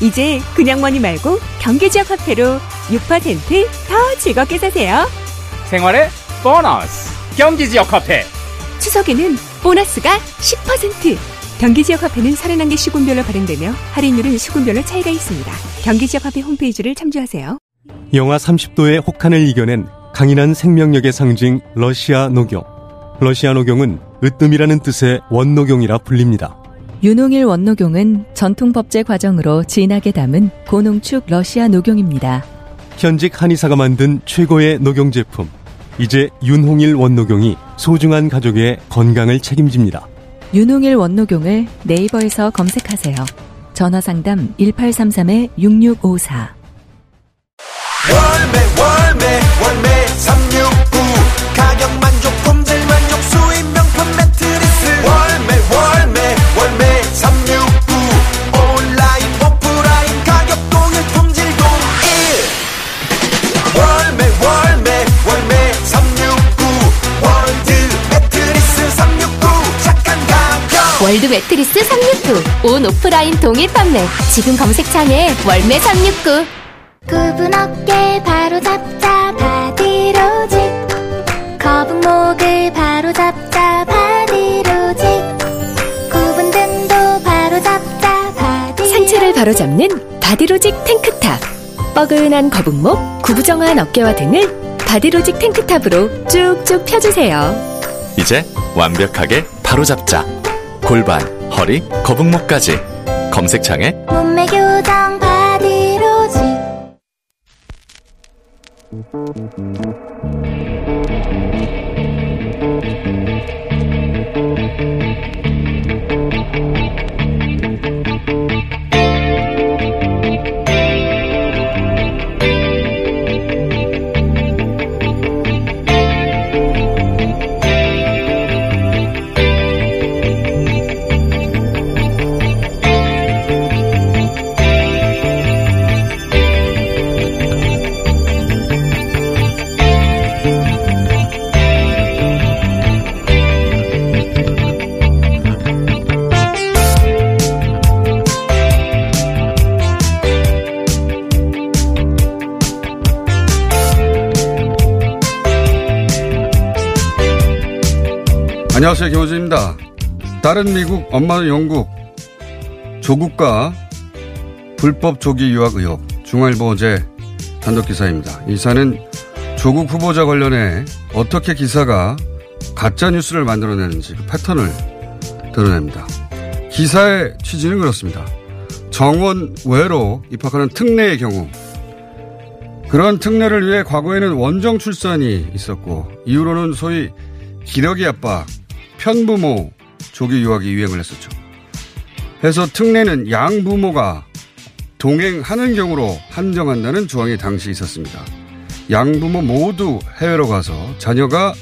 이제 그냥 머니 말고 경기지역 화폐로 6%더 즐겁게 사세요 생활의 보너스 경기지역 화폐 추석에는 보너스가 10% 경기지역 화폐는 31개 시군별로 발행되며 할인율은 시군별로 차이가 있습니다. 경기지역 화폐 홈페이지를 참조하세요. 영하 30도의 혹한을 이겨낸 강인한 생명력의 상징 러시아 녹용. 러시아 녹용은 으뜸이라는 뜻의 원녹용이라 불립니다. 윤홍일 원녹용은 전통 법제 과정으로 진하게 담은 고농축 러시아 녹용입니다. 현직 한의사가 만든 최고의 녹용 제품. 이제 윤홍일 원녹용이 소중한 가족의 건강을 책임집니다. 윤홍일 원녹용을 네이버에서 검색하세요. 전화 상담 1833-6654. 월매 월매 월매 월드 매트리스 369. 온 오프라인 동일 판매. 지금 검색창에 월매 369. 굽은 어깨 바로 잡자 바디로직. 거북목을 바로 잡자 바디로직. 굽은 등도 바로 잡자 바디. 상체를 바로 잡는 바디로직 탱크탑. 뻐근한 거북목, 구부정한 어깨와 등을 바디로직 탱크탑으로 쭉쭉 펴주세요. 이제 완벽하게 바로잡자. 골반, 허리, 거북목까지. 검색창에 몸매 교정 바디로직. 안녕하세요. 김호준입니다. 딸은 미국, 엄마는 영국. 조국과 불법 조기 유학 의혹. 중앙일보 어제 단독 기사입니다. 이 기사는 조국 후보자 관련해 어떻게 기사가 가짜 뉴스를 만들어내는지 그 패턴을 드러냅니다. 기사의 취지는 그렇습니다. 정원 외로 입학하는 특례의 경우 그런 특례를 위해 과거에는 원정 출산이 있었고 이후로는 소위 기러기 아빠 편부모 조기 유학이 유행을 했었죠. 해서 특례는 양부모가 동행하는 경우로 한정한다는 조항이 당시 있었습니다. 양부모 모두 해외로 가서 자녀가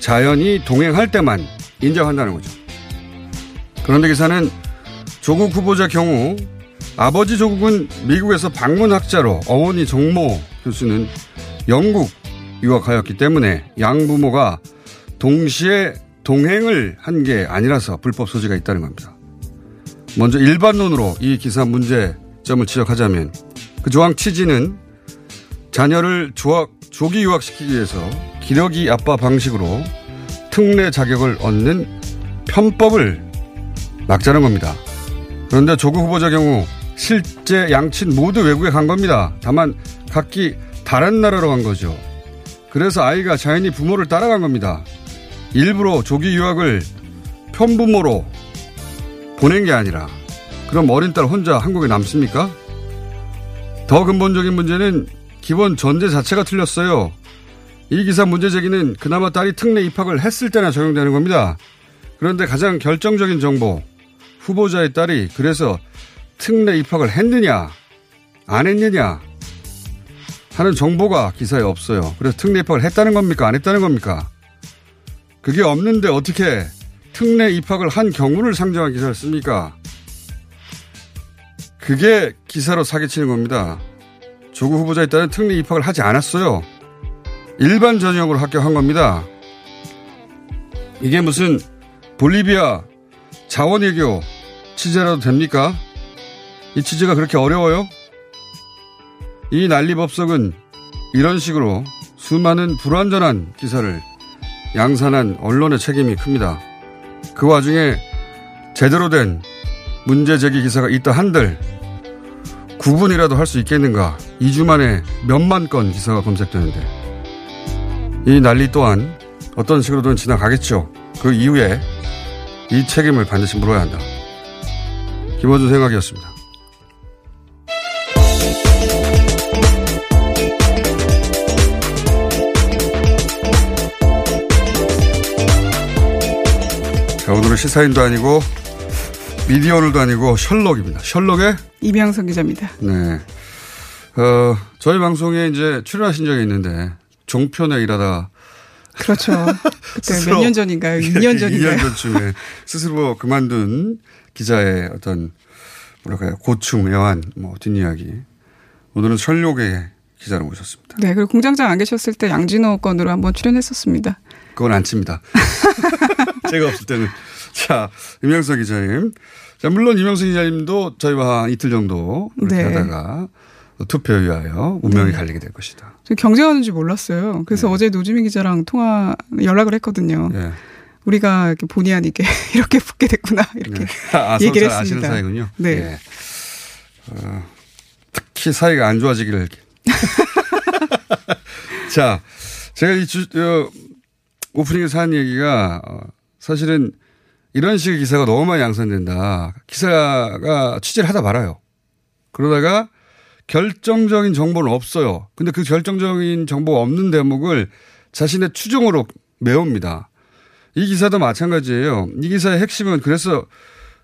자연히 동행할 때만 인정한다는 거죠. 그런데 기사는 조국 후보자 경우 아버지 조국은 미국에서 방문학자로 어머니 정모 교수는 영국 유학하였기 때문에 양부모가 동시에 동행을 한 게 아니라서 불법 소지가 있다는 겁니다. 먼저 일반론으로 이 기사 문제점을 지적하자면 그 조항 취지는 자녀를 조학, 조기 유학시키기 위해서 기러기 아빠 방식으로 특례 자격을 얻는 편법을 막자는 겁니다. 그런데 조국 후보자 경우 실제 양친 모두 외국에 간 겁니다. 다만 각기 다른 나라로 간 거죠. 그래서 아이가 자연히 부모를 따라간 겁니다. 일부러 조기 유학을 편부모로 보낸 게 아니라 그럼 어린 딸 혼자 한국에 남습니까? 더 근본적인 문제는 기본 전제 자체가 틀렸어요. 이 기사 문제 제기는 그나마 딸이 특례 입학을 했을 때나 적용되는 겁니다. 그런데 가장 결정적인 정보, 후보자의 딸이 그래서 특례 입학을 했느냐, 안 했느냐, 하는 정보가 기사에 없어요. 그래서 특례 입학을 했다는 겁니까? 안 했다는 겁니까? 그게 없는데 어떻게 특례 입학을 한 경우를 상정한 기사를 씁니까? 그게 기사로 사기치는 겁니다. 조국 후보자에 따른 특례 입학을 하지 않았어요. 일반 전형으로 합격한 겁니다. 이게 무슨 볼리비아 자원외교 취재라도 됩니까? 이 취재가 그렇게 어려워요? 이 난리법석은 이런 식으로 수많은 불완전한 기사를 양산한 언론의 책임이 큽니다. 그 와중에 제대로 된 문제 제기 기사가 있다 한들 구분이라도 할 수 있겠는가? 2주 만에 몇만 건 기사가 검색되는데 이 난리 또한 어떤 식으로든 지나가겠죠. 그 이후에 이 책임을 반드시 물어야 한다. 김원준 생각이었습니다. 오늘은 시사인도 아니고 미디어 오늘도 아니고 셜록입니다. 셜록의 이명석 기자입니다. 네. 어, 저희 방송에 이제 출연하신 적이 있는데 종편에 일하다 그렇죠. 그때 몇 년 전인가요? 2년 전인가요? 2년 전쯤에 스스로 그만둔 기자의 어떤 뭐랄까요 고충, 애환, 뭐 뒷이야기. 오늘은 셜록의 기자를 모셨습니다. 네, 그리고 공장장 안 계셨을 때 양진호 건으로 한번 출연했었습니다. 그건 안 칩니다. 제가 없을 때는. 자, 이명석 기자님. 자, 물론 이명석 기자님도 저희와 한 이틀 정도 이렇게 네. 하다가 투표에 의하여 운명이 네. 갈리게 될 것이다. 저 경쟁하는지 몰랐어요. 그래서 어제 노지민 기자랑 통화 연락을 했거든요. 예. 우리가 이렇게 본의 아니게 이렇게 붙게 됐구나 이렇게 아, 서로 얘기를 잘 아시는 했습니다. 사이군요. 네. 예. 어, 특히 사이가 안 좋아지기를. 자, 제가 이 주, 어, 오프닝에서 한 얘기가 어, 사실은 이런 식의 기사가 너무 많이 양산된다. 기사가 취재를 하다 말아요. 그러다가 결정적인 정보는 없어요. 근데 그 결정적인 정보가 없는 대목을 자신의 추정으로 메웁니다. 이 기사도 마찬가지예요. 이 기사의 핵심은 그래서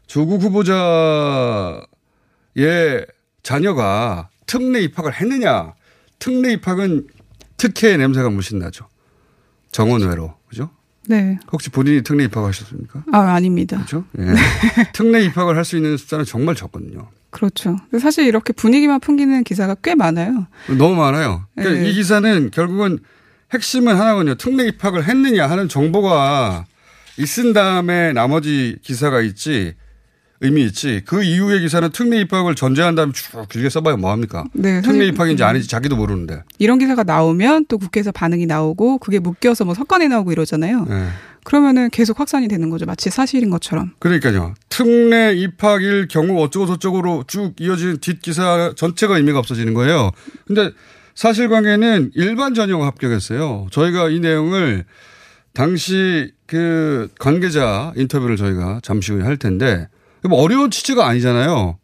조국 후보자의 자녀가 특례 입학을 했느냐. 특례 입학은 특혜의 냄새가 물씬 나죠. 정원외로. 그죠? 네. 혹시 본인이 특례 입학하셨습니까? 아 아닙니다. 그렇죠? 예. 특례 입학을 할 수 있는 숫자는 정말 적거든요. 그렇죠. 사실 이렇게 분위기만 풍기는 기사가 꽤 많아요. 너무 많아요. 그러니까 네. 이 기사는 결국은 핵심은 하나거든요. 특례 입학을 했느냐 하는 정보가 있은 다음에 나머지 기사가 있지 의미 있지. 그 이후의 기사는 특례 입학을 전제한 다음에 쭉 길게 써봐야 뭐합니까? 네, 특례 입학인지 아닌지 자기도 모르는데. 이런 기사가 나오면 또 국회에서 반응이 나오고 그게 묶여서 뭐 석관이 나오고 이러잖아요. 예. 그러면은 계속 확산이 되는 거죠. 마치 사실인 것처럼. 그러니까요. 특례 입학일 경우 어쩌고 저쩌고로 쭉 이어지는 뒷기사 전체가 의미가 없어지는 거예요. 근데 사실관계는 일반 전형 합격했어요. 저희가 이 내용을 당시 그 관계자 인터뷰를 저희가 잠시 후에 할 텐데 뭐 어려운 취재가 아니잖아요.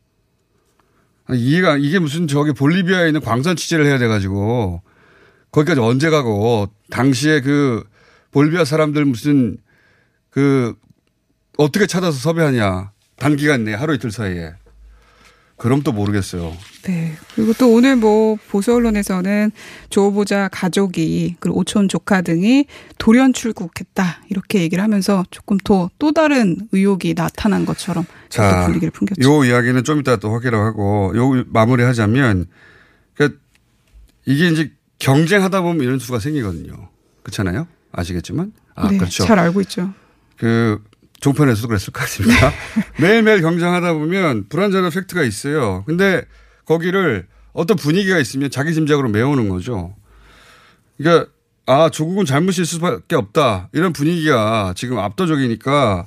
아니, 이해가 이게 무슨 저기 볼리비아에 있는 광산 취재를 해야 돼가지고 거기까지 언제 가고 당시에 그 볼리비아 사람들 무슨 그 어떻게 찾아서 섭외하냐 단기간 내에 하루 이틀 사이에 그럼 또 모르겠어요. 네. 그리고 또 오늘 뭐 보수 언론에서는 조 후보자 가족이 그리고 오촌 조카 등이 돌연 출국했다 이렇게 얘기를 하면서 조금 더 또 다른 의혹이 나타난 것처럼 또 분위기를 풍겼죠. 요 이야기는 좀 이따 또 확인을 하고 요 마무리하자면 그러니까 이게 이제 경쟁하다 보면 이런 수가 생기거든요. 그렇잖아요. 아시겠지만 아 네, 그렇죠. 잘 알고 있죠. 그 종편에서도 그랬을 것 같습니다. 매일매일 경쟁하다 보면 불안전한 팩트가 있어요. 근데 거기를 어떤 분위기가 있으면 자기 짐작으로 메우는 거죠. 그러니까 아 조국은 잘못이 있을 수밖에 없다 이런 분위기가 지금 압도적이니까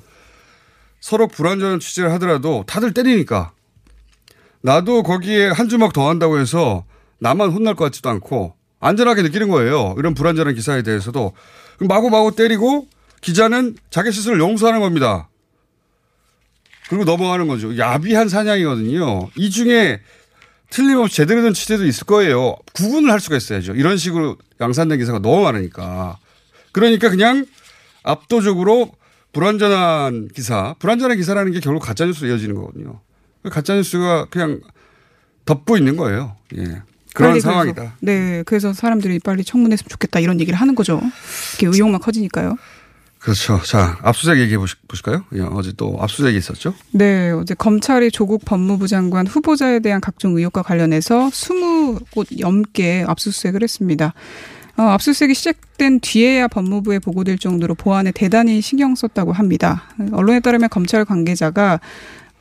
서로 불안전한 취재를 하더라도 다들 때리니까 나도 거기에 한 주먹 더 한다고 해서 나만 혼날 것 같지도 않고 안전하게 느끼는 거예요. 이런 불안전한 기사에 대해서도 마구마구 때리고 기자는 자기 스스로 용서하는 겁니다. 그리고 넘어가는 거죠. 야비한 사냥이거든요. 이 중에 틀림없이 제대로 된 취재도 있을 거예요. 구분을 할 수가 있어야죠. 이런 식으로 양산된 기사가 너무 많으니까. 그러니까 그냥 압도적으로 불완전한 기사, 불완전한 기사라는 게 결국 가짜뉴스로 이어지는 거거든요. 가짜뉴스가 그냥 덮고 있는 거예요. 예. 그런 상황이다. 그래서, 네, 그래서 사람들이 빨리 청문했으면 좋겠다 이런 얘기를 하는 거죠. 이게 의혹만 커지니까요. 그렇죠. 자, 압수수색 얘기해 보실까요? 예, 어제 또 압수수색이 있었죠? 네, 어제 검찰이 조국 법무부 장관 후보자에 대한 각종 의혹과 관련해서 20곳 넘게 압수수색을 했습니다. 어, 압수수색이 시작된 뒤에야 법무부에 보고될 정도로 보안에 대단히 신경 썼다고 합니다. 언론에 따르면 검찰 관계자가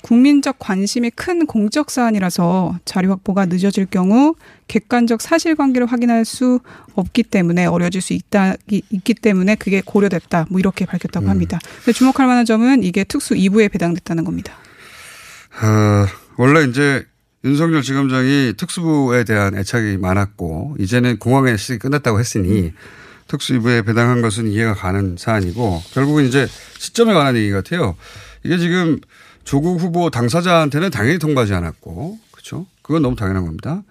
국민적 관심이 큰 공적 사안이라서 자료 확보가 늦어질 경우 객관적 사실관계를 확인할 수 없기 때문에 어려질 수 있다 있기 때문에 그게 고려됐다. 뭐 이렇게 밝혔다고 음. 합니다. 근데 주목할 만한 점은 이게 특수 2부에 배당됐다는 겁니다. 어, 원래 이제 윤석열 지검장이 특수부에 대한 애착이 많았고 이제는 공항의 시기 끝났다고 했으니 특수부에 배당한 것은 이해가 가는 사안이고 결국은 이제 시점에 관한 얘기 같아요. 이게 지금 조국 후보 당사자한테는 당연히 통보하지 않았고 그렇죠. 그건 너무 당연한 겁니다.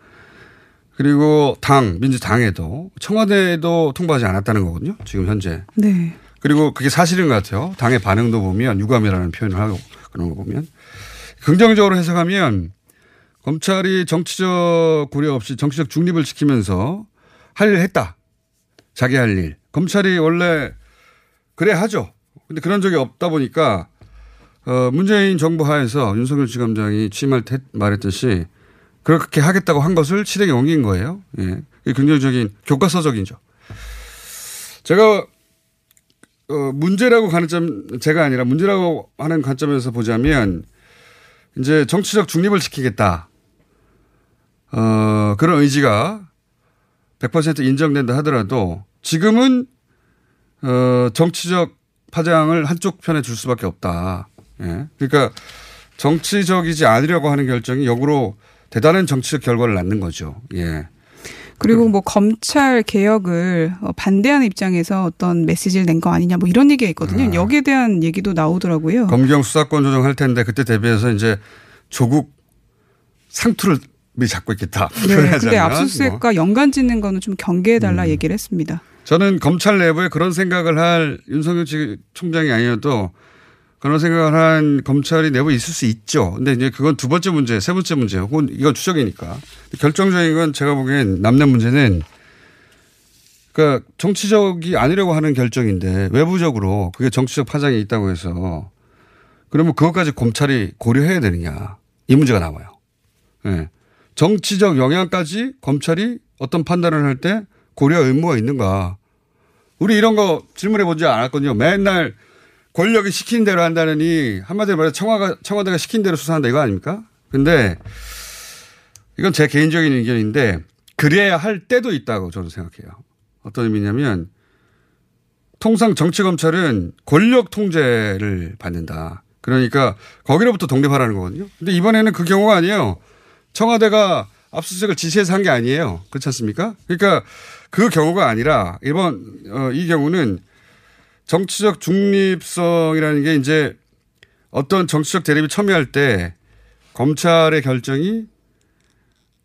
그리고 당 민주당에도 청와대에도 통보하지 않았다는 거거든요. 지금 현재. 네. 그리고 그게 사실인 것 같아요. 당의 반응도 보면 유감이라는 표현을 하고 그런 거 보면 긍정적으로 해석하면 검찰이 정치적 고려 없이 정치적 중립을 지키면서 할 일 했다. 자기 할 일. 검찰이 원래 그래 하죠. 근데 그런 적이 없다 보니까 어 문재인 정부 하에서 윤석열 지검장이 취임할 때 말했듯이 그렇게 하겠다고 한 것을 실행에 옮긴 거예요. 예. 긍정적인 교과서적이죠. 제가 어, 문제라고 가는 점, 제가 아니라 문제라고 하는 관점에서 보자면, 이제 정치적 중립을 지키겠다. 어, 그런 의지가 100% 인정된다 하더라도, 지금은, 어, 정치적 파장을 한쪽 편에 줄 수밖에 없다. 예. 그러니까, 정치적이지 않으려고 하는 결정이 역으로 대단한 정치적 결과를 낳는 거죠. 예. 그리고 뭐 검찰 개혁을 어, 반대하는 입장에서 어떤 메시지를 낸 거 아니냐 뭐 이런 얘기가 있거든요. 여기에 대한 얘기도 나오더라고요. 검경 수사권 조정할 텐데 그때 대비해서 이제 조국 상투를 미리 잡고 있겠다. 네. 표현하자면. 근데 뭐. 압수수색과 연관 짓는 거는 좀 경계해 달라 음. 얘기를 했습니다. 저는 검찰 내부에 그런 생각을 할 윤석열 지- 총장이 아니어도 그런 생각을 한 검찰이 내부에 있을 수 있죠. 근데 이제 그건 두 번째 문제, 세 번째 문제, 혹은 이건 추적이니까. 결정적인 건 제가 보기엔 남는 문제는 그러니까 정치적이 아니려고 하는 결정인데 외부적으로 그게 정치적 파장이 있다고 해서 그러면 그것까지 검찰이 고려해야 되느냐 이 문제가 나와요. 예. 정치적 영향까지 검찰이 어떤 판단을 할 때 고려 의무가 있는가. 우리 이런 거 질문해 보지 않았거든요. 맨날 권력이 시키는 대로 한다느니 한마디로 말해 청와가, 청와대가 시킨 대로 수사한다 이거 아닙니까? 근데 이건 제 개인적인 의견인데 그래야 할 때도 있다고 저는 생각해요. 어떤 의미냐면 통상 정치검찰은 권력 통제를 받는다. 그러니까 거기로부터 독립하라는 거거든요. 근데 이번에는 그 경우가 아니에요. 청와대가 압수수색을 지시해서 한 게 아니에요. 그렇지 않습니까? 그러니까 그 경우가 아니라 이번 어, 이 경우는 정치적 중립성이라는 게 이제 어떤 정치적 대립이 첨예할 때 검찰의 결정이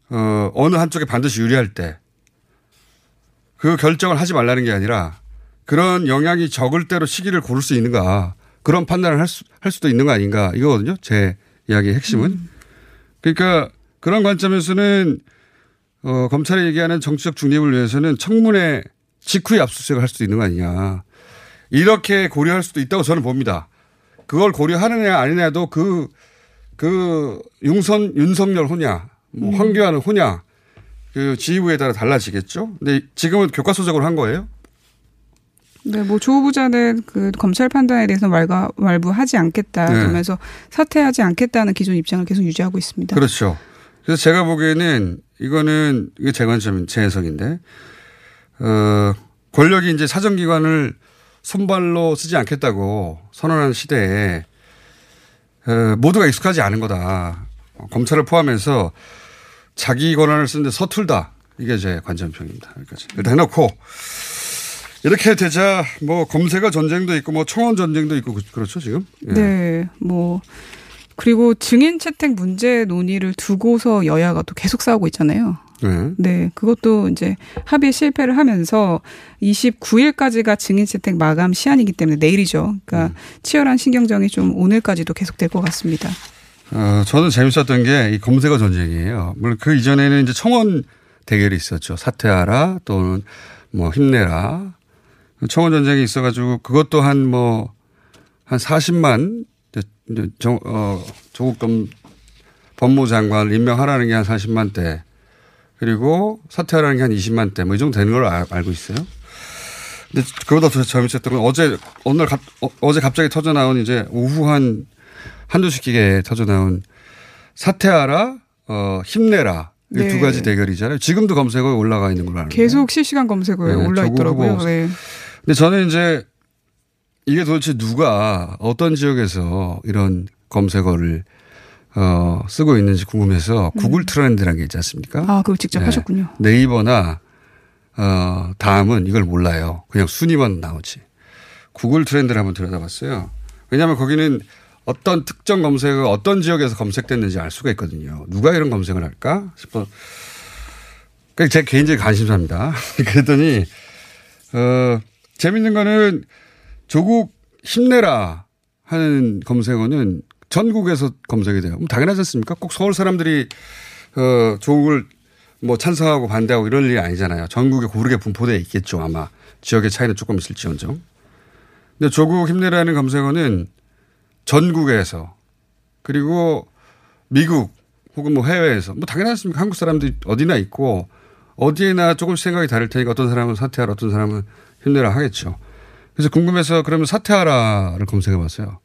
어, 어느 한쪽에 반드시 유리할 때 그 결정을 하지 말라는 게 아니라 그런 영향이 적을 대로 시기를 고를 수 있는가 그런 판단을 할, 수, 할 수도 있는 거 아닌가 이거거든요. 제 이야기의 핵심은. 그러니까 그런 관점에서는 어, 검찰이 얘기하는 정치적 중립을 위해서는 청문회 직후에 압수수색을 할 수도 있는 거 아니냐. 이렇게 고려할 수도 있다고 저는 봅니다. 그걸 고려하느냐 아니냐도 그, 그 윤선, 윤석열 호냐, 뭐 황교안 호냐, 그 지휘부에 따라 달라지겠죠. 근데 지금은 교과서적으로 한 거예요. 네, 뭐 조 후보자는 그 검찰 판단에 대해서 말가 말부하지 않겠다. 네. 그러면서 사퇴하지 않겠다는 기존 입장을 계속 유지하고 있습니다. 그렇죠. 그래서 제가 보기에는 이거는 이게 제 관점, 제 해석인데, 어, 권력이 이제 사정기관을 손발로 쓰지 않겠다고 선언한 시대에, 어, 모두가 익숙하지 않은 거다. 어, 검찰을 포함해서 자기 권한을 쓰는데 서툴다. 이게 제 관점평입니다. 여기까지. 일단 해놓고, 이렇게 되자 뭐 검색어 전쟁도 있고 뭐 청원 전쟁도 있고 그- 그렇죠 지금. 예. 네, 뭐 그리고 증인 채택 문제 논의를 두고서 여야가 또 계속 싸우고 있잖아요. 네. 네, 그것도 이제 합의 실패를 하면서 29일까지가 증인 채택 마감 시한이기 때문에 내일이죠. 그러니까 치열한 신경전이 좀 오늘까지도 계속될 것 같습니다. 어, 저는 재밌었던 게 이 검색어 전쟁이에요. 물론 그 이전에는 이제 청원 대결이 있었죠. 사퇴하라 또는 뭐 힘내라. 청원 전쟁이 있어가지고 그것도 한뭐 한 40만 이제 정, 어, 조국 검, 법무장관을 임명하라는 게 한 40만 대 그리고 사퇴하라는 게 한 20만 대 뭐 이 정도 되는 걸로 알, 알고 있어요. 근데 그보다 더 재밌었던 건 어제 오늘 갑, 어, 제 갑자기 터져 나온 이제 오후 한 한두 시기에 터져 나온 사퇴하라 어, 힘내라 이 네. 두 가지 대결이잖아요. 지금도 검색어에 올라가 있는 걸로 아는데. 계속 실시간 검색어에 네, 올라 있더라고요. 네. 근데 저는 이제 이게 도대체 누가 어떤 지역에서 이런 검색어를 어, 쓰고 있는지 궁금해서 구글 트렌드라는 게 있지 않습니까? 아, 그거 직접 네. 하셨군요. 네이버나 어, 다음은 이걸 몰라요. 그냥 순위만 나오지. 구글 트렌드를 한번 들여다봤어요. 왜냐하면 거기는 어떤 특정 검색어가 어떤 지역에서 검색됐는지 알 수가 있거든요. 누가 이런 검색을 할까 싶어. 그게 제 개인적인 관심사입니다. 그랬더니 어, 재밌는 거는 조국 힘내라 하는 검색어는 전국에서 검색이 돼요. 당연하지 않습니까? 꼭 서울 사람들이 어, 조국을 뭐 찬성하고 반대하고 이럴 일이 아니잖아요. 전국에 고르게 분포되어 있겠죠. 아마 지역의 차이는 조금 있을지언정. 근데 조국 힘내라는 검색어는 전국에서 그리고 미국 혹은 뭐 해외에서 뭐 당연하습니까? 한국 사람들이 어디나 있고 어디에나 조금씩 생각이 다를 테니까 어떤 사람은 사퇴하라 어떤 사람은 힘내라 하겠죠. 그래서 궁금해서 그러면 사퇴하라를 검색해 봤어요.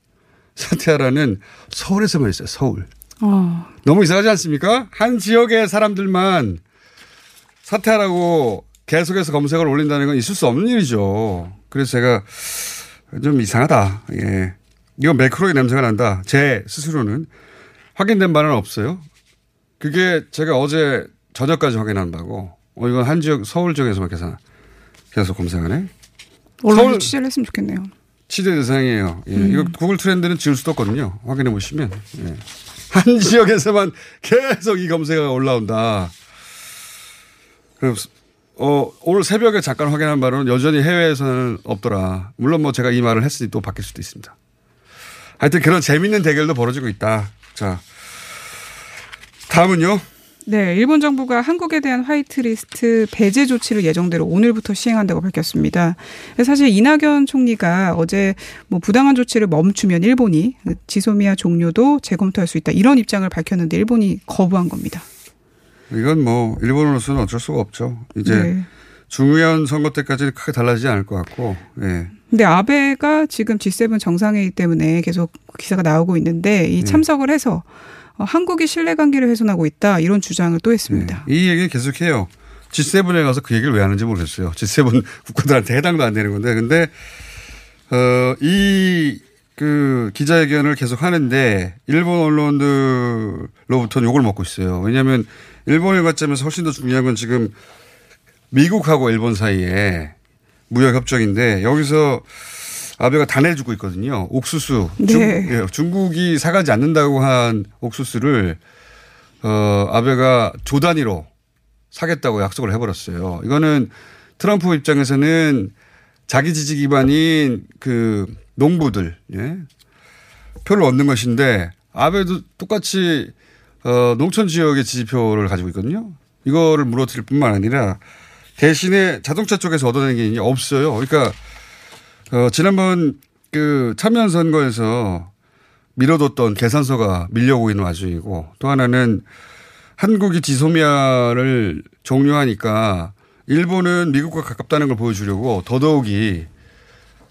사퇴하라는 서울에서만 있어요. 서울. 어, 너무 이상하지 않습니까? 한 지역의 사람들만 사퇴하라고 계속해서 검색을 올린다는 건 있을 수 없는 일이죠. 그래서 제가 좀 이상하다. 예. 이거 매크로의 냄새가 난다. 제 스스로는 확인된 바는 없어요. 그게 제가 어제 저녁까지 확인한 바고, 어, 이건 한 지역, 서울 지역에서만 계속, 계속 검색하네. 온라인 서울- 취재를 했으면 좋겠네요. 취재 대상이에요. 예. 음. 이거 구글 트렌드는 지울 수도 없거든요. 확인해 보시면. 예. 한 지역에서만 계속 이 검색어가 올라온다. 그래서 어, 오늘 새벽에 잠깐 확인한 바로는 여전히 해외에서는 없더라. 물론 뭐 제가 이 말을 했으니 또 바뀔 수도 있습니다. 하여튼 그런 재밌는 대결도 벌어지고 있다. 자. 다음은요. 네, 일본 정부가 한국에 대한 화이트리스트 배제 조치를 예정대로 오늘부터 시행한다고 밝혔습니다. 사실 이낙연 총리가 어제 뭐 부당한 조치를 멈추면 일본이 지소미아 종료도 재검토할 수 있다 이런 입장을 밝혔는데 일본이 거부한 겁니다. 이건 뭐 일본으로서는 어쩔 수가 없죠. 이제 네. 중요한 선거 때까지는 크게 달라지지 않을 것 같고. 예. 근데 아베가 지금 G7 정상회의 때문에 계속 기사가 나오고 있는데 네. 이 참석을 해서 어, 한국이 신뢰관계를 훼손하고 있다 이런 주장을 또 했습니다. 이 얘기는 계속해요. G7에 가서 그 얘기를 왜 하는지 모르겠어요. G7 국가들한테 해당도 안 되는 건데, 근데 어, 이 그 기자회견을 계속 하는데 일본 언론들로부터는 욕을 먹고 있어요. 왜냐하면 일본의 관점에서 훨씬 더 중요한 건 지금 미국하고 일본 사이에 무역 협정인데 여기서 아베가 다 내주고 있거든요. 옥수수. 중, 네. 예, 중국이 사가지 않는다고 한 옥수수를 어, 아베가 조 단위로 사겠다고 약속을 해버렸어요. 이거는 트럼프 입장에서는 자기 지지 기반인 그 농부들, 예. 표를 얻는 것인데 아베도 똑같이 어, 농촌 지역의 지지표를 가지고 있거든요. 이거를 물어뜨릴 뿐만 아니라 대신에 자동차 쪽에서 얻어내는 게 없어요. 그러니까 어, 지난번 그 참여연 선거에서 미뤄뒀던 계산서가 밀려오고 있는 와중이고 또 하나는 한국이 지소미아를 종료하니까 일본은 미국과 가깝다는 걸 보여주려고 더더욱이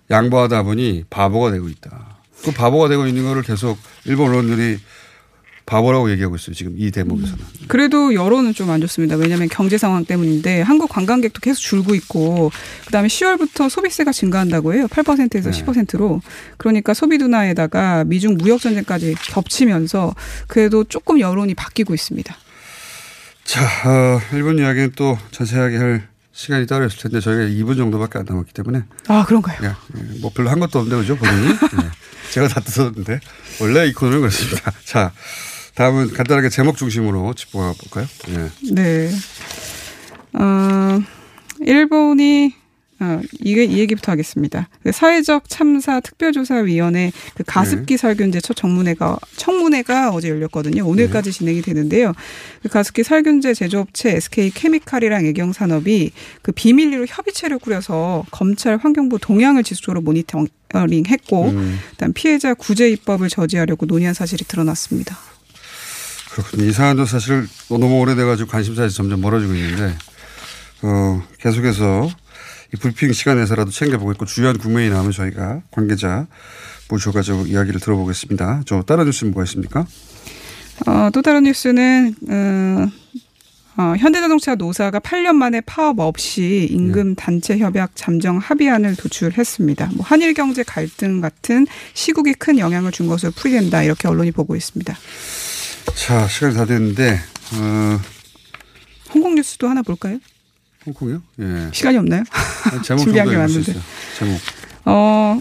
양보하다 보니 바보가 되고 있다. 그 바보가 되고 있는 거를 계속 일본 언론들이 바보라고 얘기하고 있어요. 지금 이 대목에서는. 그래도 여론은 좀 안 좋습니다. 왜냐하면 경제 상황 때문인데 한국 관광객도 계속 줄고 있고 그다음에 10월부터 소비세가 증가한다고 해요. 8%에서 네. 10%로. 그러니까 소비 둔화에다가 미중 무역 전쟁까지 겹치면서 그래도 조금 여론이 바뀌고 있습니다. 자, 어, 일본 이야기는 또 자세하게 할 시간이 따로 있을 텐데 저희가 2분 정도밖에 안 남았기 때문에 아 그런가요? 야, 예, 뭐 별로 한 것도 없는데 그죠 본인이? 예. 제가 다 뜯었는데 원래 이 코너는 그렇습니다. 자, 다음은 간단하게 제목 중심으로 짚어가 볼까요? 예. 네. 어, 일본이 어, 이게 이 얘기부터 하겠습니다. 그 사회적 참사 특별조사위원회 그 가습기 네. 살균제 첫 정문회가 청문회가 어제 열렸거든요. 오늘까지 네. 진행이 되는데요. 그 가습기 살균제 제조업체 SK 케미칼이랑 애경산업이 그 비밀리로 협의체를 꾸려서 검찰 환경부 동향을 지속적으로 모니터링했고, 음. 일단 피해자 구제 입법을 저지하려고 논의한 사실이 드러났습니다. 그렇군요. 이 사안도 사실 너무 오래돼가지고 관심사에서 점점 멀어지고 있는데, 어, 계속해서 이 불핑 시간에서라도 챙겨보고 있고 주요한 국면이 나오면 저희가 관계자 모셔가지고 이야기를 들어보겠습니다. 저 다른 뉴스는 뭐가 있습니까? 어, 또 다른 뉴스는 어, 어, 현대자동차 노사가 8년 만에 파업 없이 임금 단체 협약 잠정 합의안을 도출했습니다. 뭐 한일 경제 갈등 같은 시국이 큰 영향을 준 것으로 풀이된다 이렇게 언론이 보고 있습니다. 자, 시간이 다 됐는데, 어, 홍콩 뉴스도 하나 볼까요? 홍콩이요? 예. 시간이 없나요? 제목 준비한 게. 있어요. 제목. 어,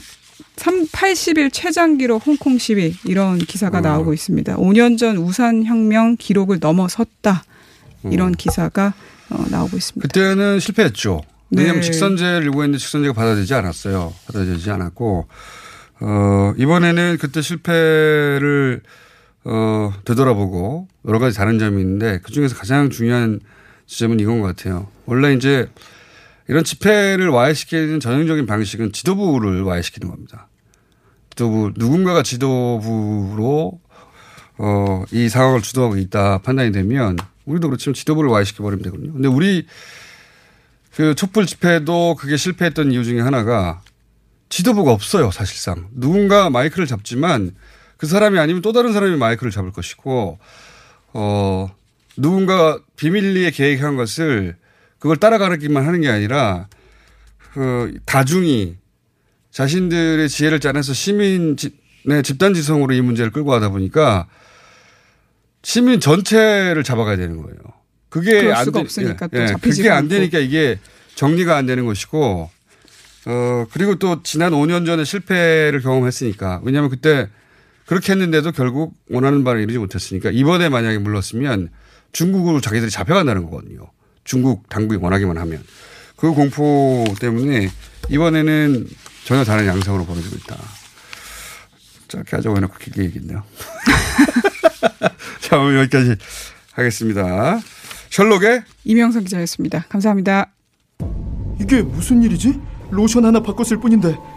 3, 80일 최장 기록 홍콩 시위 이런 기사가 어. 나오고 있습니다. 5년 전 우산 혁명 기록을 넘어섰다 이런 기사가 어, 나오고 있습니다. 그때는 실패했죠. 왜냐하면 네. 직선제를 요구했는데 직선제가 받아들이지 않았어요. 받아들이지 않았고, 어, 이번에는 그때 실패를, 어, 되돌아보고 여러 가지 다른 점이 있는데 그 중에서 가장 중요한 지점은 이건 것 같아요. 원래 이제 이런 집회를 와해시키는 전형적인 방식은 지도부를 와해시키는 겁니다. 지도부, 누군가가 지도부로 어, 이 상황을 주도하고 있다 판단이 되면 우리도 그렇지만 지도부를 와해시켜버리면 되거든요. 근데 우리 그 촛불 집회도 그게 실패했던 이유 중에 하나가 지도부가 없어요, 사실상. 누군가 마이크를 잡지만 그 사람이 아니면 또 다른 사람이 마이크를 잡을 것이고, 어, 누군가 비밀리에 계획한 것을 그걸 따라가기만 하는 게 아니라 그 다중이 자신들의 지혜를 짜내서 시민의 집단 지성으로 이 문제를 끌고 가다 보니까 시민 전체를 잡아가야 되는 거예요. 그게 안 수가 되- 없으니까 또 예, 잡히지가 그게 안. 되니까 이게 정리가 안 되는 것이고 어 그리고 또 지난 5년 전에 실패를 경험했으니까 왜냐하면 그때 그렇게 했는데도 결국 원하는 바를 이루지 못했으니까 이번에 만약에 물렀으면 중국으로 자기들이 잡혀간다는 거거든요. 중국 당국이 원하기만 하면 그 공포 때문에 이번에는 전혀 다른 양상으로 벌어지고 있다. 짧게 하자고 해놓고 길게 얘기했네요. 자, 오늘 여기까지 하겠습니다. 셜록의 이명선 기자였습니다. 감사합니다. 이게 무슨 일이지? 로션 하나 바꿨을 뿐인데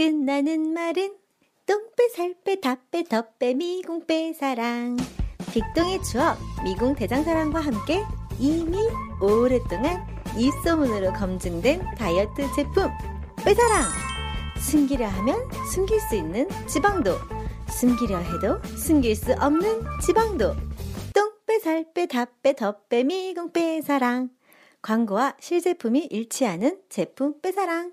끝나는 말은 똥빼, 살빼, 다빼, 덧빼, 미궁빼, 사랑. 빅동의 추억, 미궁 대장사랑과 함께 이미 오랫동안 입소문으로 검증된 다이어트 제품, 빼사랑! 숨기려 하면 숨길 수 있는 지방도, 숨기려 해도 숨길 수 없는 지방도. 똥빼, 살빼, 다빼, 덧빼, 미궁 빼, 사랑. 광고와 실제품이 일치하는 제품 빼사랑.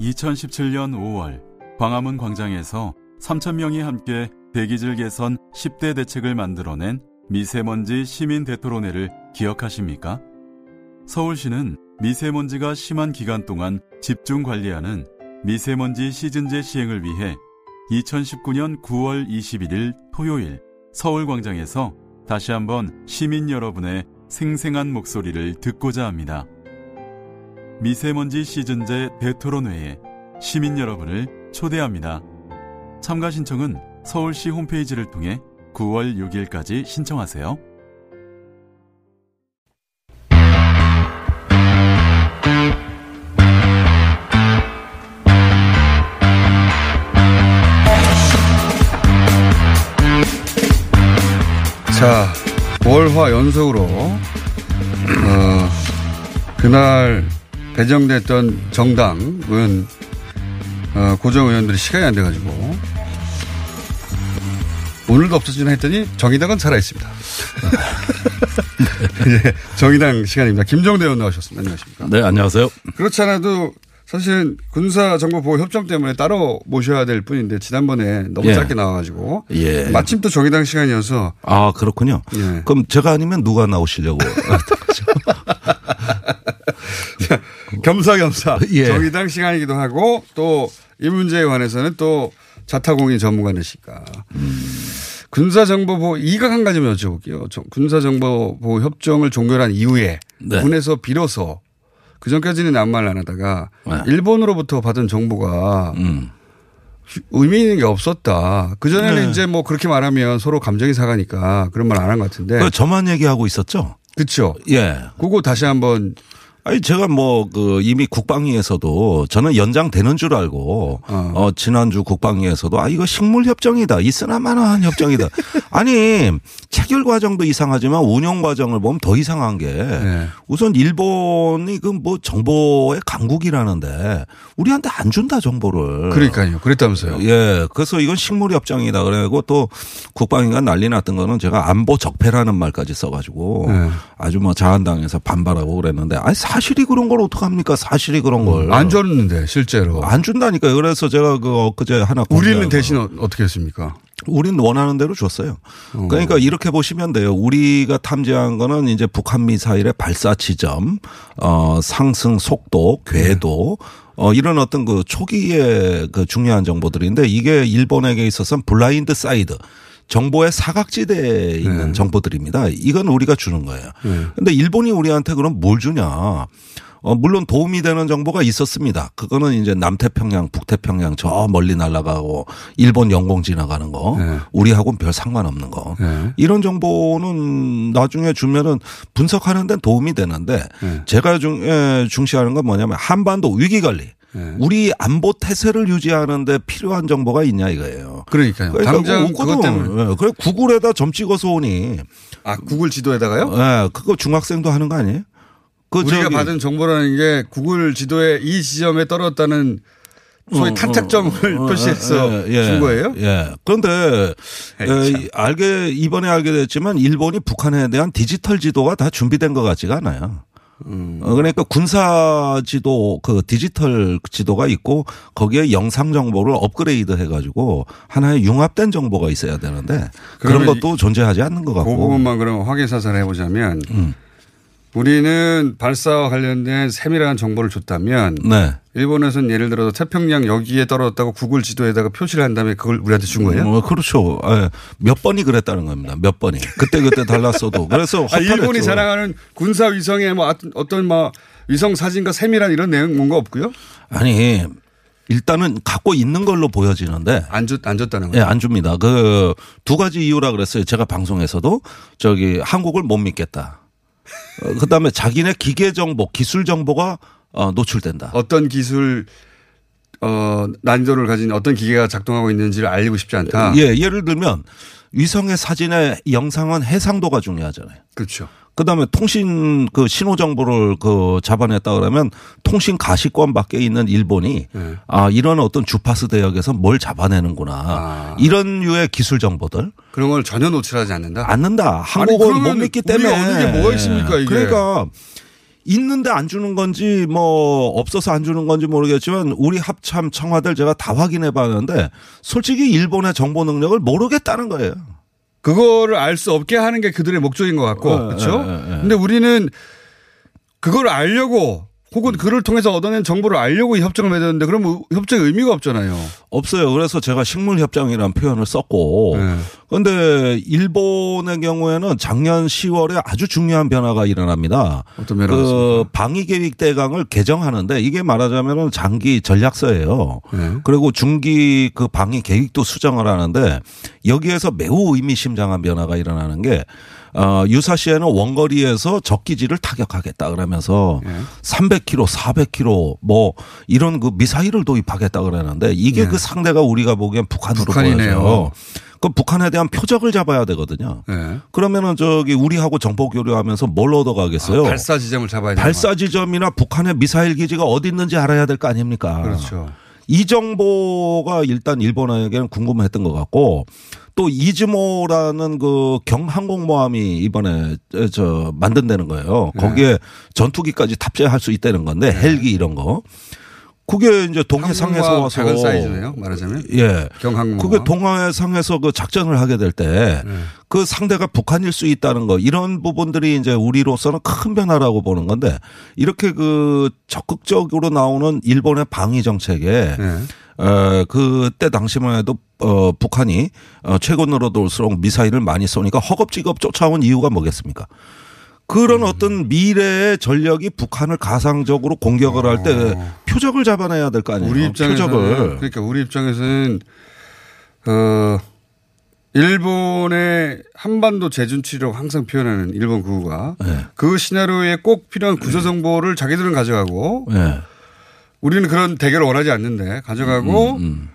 2017년 5월 광화문 광장에서 3,000명이 함께 대기질 개선 10대 대책을 만들어낸 미세먼지 시민 대토론회를 기억하십니까? 서울시는 미세먼지가 심한 기간 동안 집중 관리하는 미세먼지 시즌제 시행을 위해 2019년 9월 21일 토요일 서울광장에서 다시 한번 시민 여러분의 생생한 목소리를 듣고자 합니다. 미세먼지 시즌제 대토론회에 시민 여러분을 초대합니다. 참가 신청은 서울시 홈페이지를 통해 9월 6일까지 신청하세요. 자, 월화 연속으로 어, 그날 배정됐던 정당은 어, 고정 의원들이 시간이 안 돼가지고 오늘도 없어지나 했더니 정의당은 살아있습니다. 예, 정의당 시간입니다. 김정대 의원 나오셨습니다. 안녕하십니까. 네, 안녕하세요. 그렇지 않아도 사실은 군사정보보호협정 때문에 따로 모셔야 될 뿐인데 지난번에 너무 예. 짧게 나와가지고 예. 마침 또 정의당 시간이어서 아, 그렇군요. 예. 그럼 제가 아니면 누가 나오시려고. 겸사겸사 예. 정의당 시간이기도 하고 또 이 문제에 관해서는 또 자타공인 전문가니시까 군사정보보호 이각 한 가지만 여쭤볼게요. 저- 군사정보보호 협정을 종결한 이후에 네. 군에서 비로소 그 전까지는 아무 말 안 하다가 네. 일본으로부터 받은 정보가 음. 의미 있는 게 없었다. 그 전에는 네. 이제 뭐 그렇게 말하면 서로 감정이 상하니까 그런 말 안 한 것 같은데. 그 저만 얘기하고 있었죠? 그렇죠. 예. 그거 다시 한번 아니 제가 뭐 그 이미 국방위에서도 저는 연장되는 줄 알고 어, 지난주 국방위에서도 아 이거 식물 협정이다 있으나마나한 협정이다 아니 체결 과정도 이상하지만 운영 과정을 보면 더 이상한 게 네. 우선 일본이 그 뭐 정보의 강국이라는데 우리한테 안 준다 정보를 그러니까요. 그랬다면서요. 예. 그래서 이건 식물 협정이다. 그래고 또 국방위가 난리 났던 거는 제가 안보 적폐라는 말까지 써가지고 네. 아주 뭐 자한당에서 반발하고 그랬는데 아니 사실이 그런 걸 어떡합니까? 사실이 그런 걸. 안 줬는데 실제로. 안 준다니까요. 그래서 제가 그 엊그제 하나 우리는. 대신 어- 어떻게 했습니까? 우리는 원하는 대로 줬어요. 그러니까 이렇게 보시면 돼요. 우리가 탐지한 거는 이제 북한 미사일의 발사 지점, 어, 상승 속도, 궤도, 어, 이런 어떤 그 초기의 그 중요한 정보들인데 이게 일본에게 있어서는 blind side. 정보의 사각지대에 있는 정보들입니다. 이건 우리가 주는 거예요. 근데 일본이 우리한테 그럼 뭘 주냐. 어, 물론 도움이 되는 정보가 있었습니다. 그거는 이제 남태평양, 북태평양 저 멀리 날아가고 일본 영공 지나가는 거. 우리하고는 별 상관없는 거. 이런 정보는 나중에 주면은 분석하는 데는 도움이 되는데 제가 중, 에, 중시하는 건 뭐냐면 한반도 위기 관리. 우리 안보 태세를 유지하는데 필요한 정보가 있냐 이거예요. 그러니까요. 그러니까 당장 그것. 때문에. 예, 그래 구글에다 점 찍어서 오니. 아 구글 지도에다가요? 예, 그거 중학생도 하는 거 아니에요? 그 우리가 받은 정보라는 게 구글 지도에 이 지점에 떨어졌다는 소위 어, 탄착점을 어, 어, 표시해서 예, 예, 준 거예요? 예. 그런데 에이. 알게 이번에 알게 됐지만 일본이 북한에 대한 디지털 지도가 다 준비된 것 같지가 않아요. 음. 어, 그러니까 군사 지도 그 디지털 지도가 있고 거기에 영상 정보를 업그레이드 해가지고 하나의 융합된 정보가 있어야 되는데 그런 것도 존재하지 않는 것그 같고. 부분만 그러면 확인 사살을 해보자면 음. 우리는 발사와 관련된 세밀한 정보를 줬다면 네. 일본에서는 예를 들어서 태평양 여기에 떨어졌다고 구글 지도에다가 표시를 한 다음에 그걸 우리한테 준 거예요? 어, 그렇죠. 예. 몇 번이 그랬다는 겁니다. 몇 번이. 그때 그때 달랐어도. 그래서 아, 허탈했죠. 일본이 자랑하는 군사 위성에 뭐 어떤- 막 위성 사진과 세밀한 이런 내용 뭔가 없고요? 아니 일단은 갖고 있는 걸로 보여지는데 안, 줬, 안 줬다는 예, 거예요? 안 줍니다. 그 두 가지 이유라 그랬어요. 제가 방송에서도 저기 한국을 못 믿겠다. 어, 그다음에 자기네 기계 정보, 기술 정보가 어, 노출된다. 어떤 기술 어, 난이도를 가진 어떤 기계가 작동하고 있는지를 알리고 싶지 않다. 예, 예를 들면 위성의 사진의 영상은 해상도가 중요하잖아요. 그렇죠. 그다음에 통신 그 신호 정보를 그 잡아냈다 그러면 통신 가시권 밖에 있는 일본이 네. 아 이런 어떤 주파수 대역에서 뭘 잡아내는구나 아. 이런 유의 기술 정보들 그런 걸 전혀 노출하지 않는다. 않는다. 한국은 못 믿기 때문에 얻는 게 뭐가 있습니까, 이게? 그러니까 있는데 안 주는 건지 뭐 없어서 안 주는 건지 모르겠지만 우리 합참 청와대를 제가 다 확인해 봤는데 솔직히 일본의 정보 능력을 모르겠다는 거예요. 그거를 알 수 없게 하는 게 그들의 목적인 것 같고, 예, 그렇죠? 예, 예, 예. 근데 우리는 그걸 알려고 혹은 그를 통해서 얻어낸 정보를 알려고 이 협정을 맺었는데 그러면 협정의 의미가 없잖아요. 없어요. 그래서 제가 식물협정이라는 표현을 썼고. 네. 그런데 일본의 경우에는 작년 10월에 아주 중요한 변화가 일어납니다. 어떤 변화가 그 방위계획 대강을 개정하는데 이게 말하자면 장기 전략서예요. 네. 그리고 중기 그 방위 계획도 수정을 하는데 여기에서 매우 의미심장한 변화가 일어나는 게 어, 유사시에는 원거리에서 적기지를 타격하겠다 그러면서 네. 300km, 400km 뭐 이런 그 미사일을 도입하겠다 그러는데 이게 네. 그 상대가 우리가 보기엔 북한으로 북한이네요. 보여져요. 그 북한에 대한 표적을 잡아야 되거든요. 네. 그러면은 저기 우리하고 정보 교류하면서 뭘 얻어가겠어요? 아, 발사 지점을 잡아야 되는 발사 지점이나 북한의 미사일 기지가 어디 있는지 알아야 될 거 아닙니까? 그렇죠. 이 정보가 일단 일본에게는 궁금했던 것 같고 또 이즈모라는 그 경항공모함이 이번에 저 만든다는 거예요. 네. 거기에 전투기까지 탑재할 수 있다는 건데 헬기 이런 거. 그게 이제 동해상에서 와서 작은 사이즈네요, 말하자면. 예. 경항공모함. 그게 동해상에서 그 작전을 하게 될 때그 네. 상대가 북한일 수 있다는 거 이런 부분들이 이제 우리로서는 큰 변화라고 보는 건데 이렇게 그 적극적으로 나오는 일본의 방위 정책에 네. 어, 그때 당시만 해도 어, 북한이 어, 최근으로 돌수록 미사일을 많이 쏘니까 허겁지겁 쫓아온 이유가 뭐겠습니까? 그런 음. 어떤 미래의 전력이 북한을 가상적으로 공격을 할때 표적을 잡아내야 될 거 아니에요. 우리 입장에서는 표적을. 그러니까 우리 입장에서는 어 일본의 한반도 재준치라고 항상 표현하는 일본 구호가 네. 그 시나리오에 꼭 필요한 구조 정보를 자기들은 가져가고 네. 우리는 그런 대결을 원하지 않는데 가져가고 음,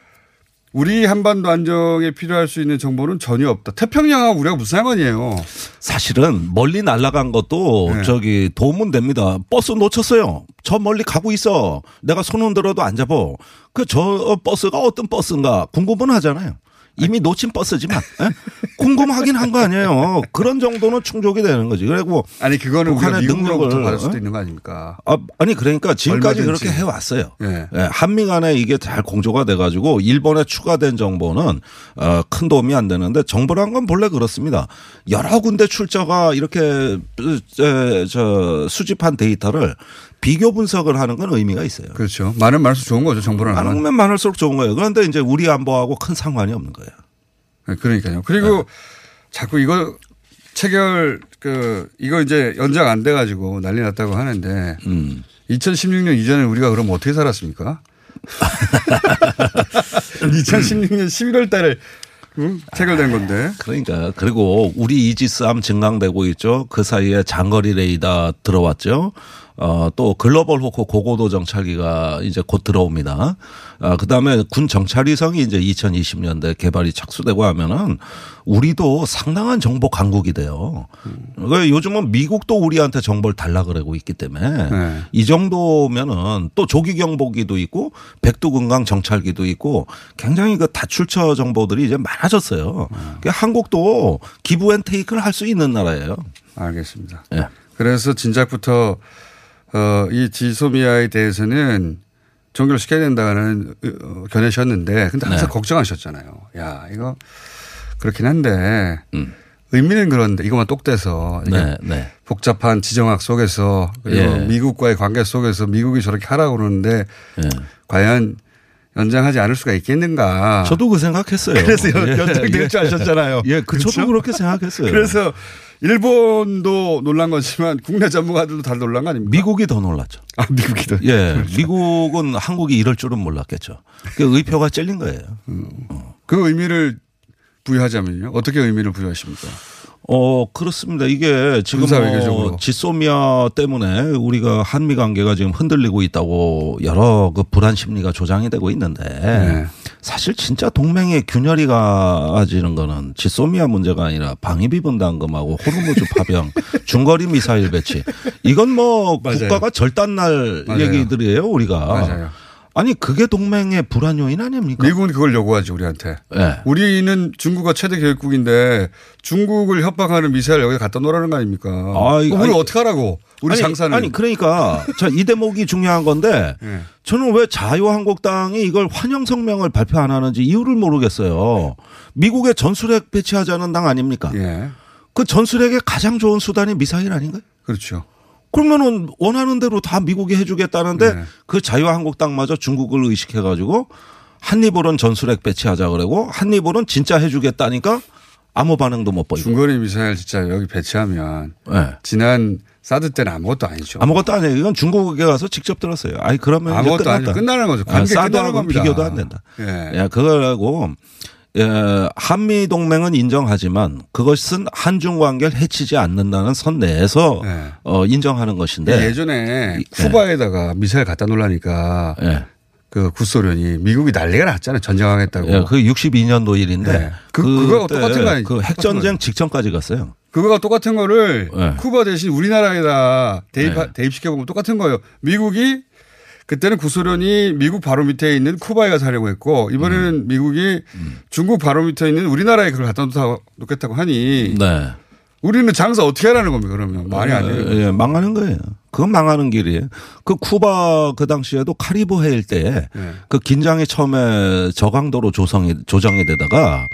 우리 한반도 안정에 필요할 수 있는 정보는 전혀 없다. 태평양하고 우리가 무슨 상관이에요? 사실은 멀리 날아간 것도 네. 저기 도움은 됩니다. 버스 놓쳤어요. 저 멀리 가고 있어. 내가 손 흔들어도 안 잡어. 그 저 버스가 어떤 버스인가 궁금은 하잖아요. 이미 놓친 버스지만 예? 궁금하긴 한 거 아니에요. 그런 정도는 충족이 되는 거지. 그리고 아니 그거는 북한의 능력을, 받을 수도 어? 있는 거 아닙니까? 아, 아니 그러니까 지금까지 얼마든지. 그렇게 해왔어요. 예. 예, 한미 간에 이게 잘 공조가 돼가지고 일본에 추가된 정보는 어, 큰 도움이 안 되는데 정보란 건 본래 그렇습니다. 여러 군데 출처가 이렇게 에, 저 수집한 데이터를 비교 분석을 하는 건 의미가 있어요. 그렇죠. 많은 말수 좋은 거죠. 정보를 하면. 많으면 많을수록 좋은 거예요. 그런데 이제 우리 안보하고 큰 상관이 없는 거예요. 네, 그러니까요. 그리고 자꾸 이거 체결 그 이거 이제 연장 안 돼 가지고 난리 났다고 하는데 음. 2016년 이전에 우리가 그럼 어떻게 살았습니까? 2016년 11월 달에 응? 체결된 건데. 그러니까 그리고 우리 이지스함 증강되고 있죠. 그 사이에 장거리 레이더 들어왔죠. 어, 또 글로벌 호크 고고도 정찰기가 이제 곧 들어옵니다. 아, 그 다음에 군 정찰위성이 이제 2020년대 개발이 착수되고 하면은 우리도 상당한 정보 강국이 돼요. 그 요즘은 미국도 우리한테 정보를 달라 그러고 있기 때문에 네. 이 정도면은 또 조기 경보기도 있고 백두 금강 정찰기도 있고 굉장히 그 다출처 정보들이 이제 많아졌어요. 그러니까 한국도 give and take를 할 수 있는 나라예요. 알겠습니다. 예. 그래서 진작부터 어, 이 지소미아에 대해서는 종결시켜야 된다는 어, 견해셨는데 근데 항상 네. 걱정하셨잖아요. 야 이거 그렇긴 한데 의미는 그런데 이것만 똑 떼서 이게 네, 네. 복잡한 지정학 속에서 그리고 예. 미국과의 관계 속에서 미국이 저렇게 하라고 그러는데 예. 과연 연장하지 않을 수가 있겠는가. 저도 그 생각했어요. 그래서 연- 예, 연장될 예. 줄 아셨잖아요. 예, 그 저도 그렇죠? 그렇게 생각했어요. 그래서 일본도 놀란 거지만 국내 전문가들도 다 놀란 거 아닙니까? 미국이 더 놀랐죠. 아, 미국이 더. 예, 미국은 한국이 이럴 줄은 몰랐겠죠. 그 의표가 찔린 거예요. 그 의미를 부여하자면요. 어떻게 의미를 부여하십니까? 어, 그렇습니다. 이게 지금 뭐. 지소미아 때문에 우리가 한미 관계가 지금 흔들리고 있다고 여러 그 불안 심리가 조장이 되고 있는데 네. 사실 진짜 동맹의 균열이 가지는 거는 지소미아 문제가 아니라 방위비 분담금하고 호르무즈 파병, 중거리 미사일 배치. 이건 뭐 맞아요. 국가가 절단날 맞아요. 얘기들이에요, 우리가. 맞아요. 아니 그게 동맹의 불안 요인 아닙니까? 미국은 그걸 요구하지 우리한테. 예. 우리는 중국과 최대 교육국인데 중국을 협박하는 미사일 여기 갖다 놓으라는 거 아닙니까? 아, 우리 아니, 어떻게 하라고? 우리 아니, 장사는. 아니 그러니까 자이 대목이 중요한 건데 예. 저는 왜 자유한국당이 이걸 환영 성명을 발표 안 하는지 이유를 모르겠어요. 미국에 전술핵 배치하자는 당 아닙니까? 예. 그 전술핵의 가장 좋은 수단이 미사일 아닌가요? 그렇죠. 그러면은 원하는 대로 다 미국이 해주겠다는데 네. 그 자유한국당마저 중국을 의식해가지고 한입으로는 전술핵 배치하자 그러고 한입으로는 진짜 해주겠다니까 아무 반응도 못 보이고. 중거리 미사일 진짜 여기 배치하면 네. 지난 사드 때는 아무것도 아니죠. 아무것도 아니에요. 이건 중국에 가서 직접 들었어요. 아니 그러면 아무것도. 아니죠. 끝나는 거죠. 아, 관계 끝나는 사드하고. 비교도 안 된다. 예. 야, 그거라고 예, 한미 동맹은 인정하지만 그것은 한중 관계를 해치지 않는다는 선 내에서 어, 인정하는 것인데 네. 예전에 쿠바에다가 미사일 갖다 놓으려니까 예. 그 구소련이 미국이 난리가 났잖아요. 전쟁하겠다고. 예, 그 62년도 일인데 네. 그- 그때 똑같은 거 아니- 그 핵전쟁 직전까지 갔어요. 그거가 똑같은 거를 네. 쿠바 대신 우리나라에다 대입, 네. 대입시켜 보면 똑같은 거예요. 미국이 그때는 구소련이 미국 바로 밑에 있는 쿠바에 가서 하려고 했고 이번에는 음. 미국이 중국 바로 밑에 있는 우리나라에 그걸 갖다 놓겠다고 하니 네. 우리는 장사 어떻게 하라는 겁니까 그러면 말이 안 되는 거예요. 예, 망하는 거예요. 그건 망하는 길이에요. 그 쿠바 그 당시에도 카리브 해일 때에 네. 그 긴장이 처음에 저강도로 조성이 조정이 되다가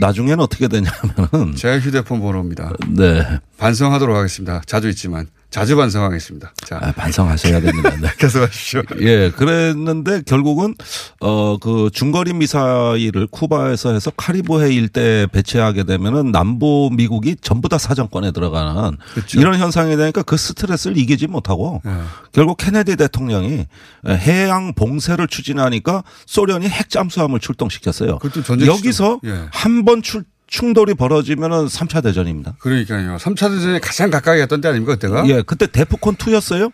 나중에는 어떻게 되냐면은 제 휴대폰 번호입니다. 네. 반성하도록 하겠습니다. 자주 있지만 자주 반성하겠습니다. 자 아, 반성하셔야 됩니다. 네. 계속하십시오. 예, 그랬는데 결국은 어 그 중거리 미사일을 쿠바에서 해서 카리브해 일대에 배치하게 되면은 남부 미국이 전부 다 사정권에 들어가는 이런 현상이 되니까 그 스트레스를 이기지 못하고 네. 결국 케네디 대통령이 해양 봉쇄를 추진하니까 소련이 핵 잠수함을 출동시켰어요. 여기서. 예. 한번 충돌이 벌어지면은 3차 대전입니다. 그러니까요. 3차 대전에 가장 가까이 갔던 때 아닙니까 그때가? 예, 그때 데프콘 2였어요.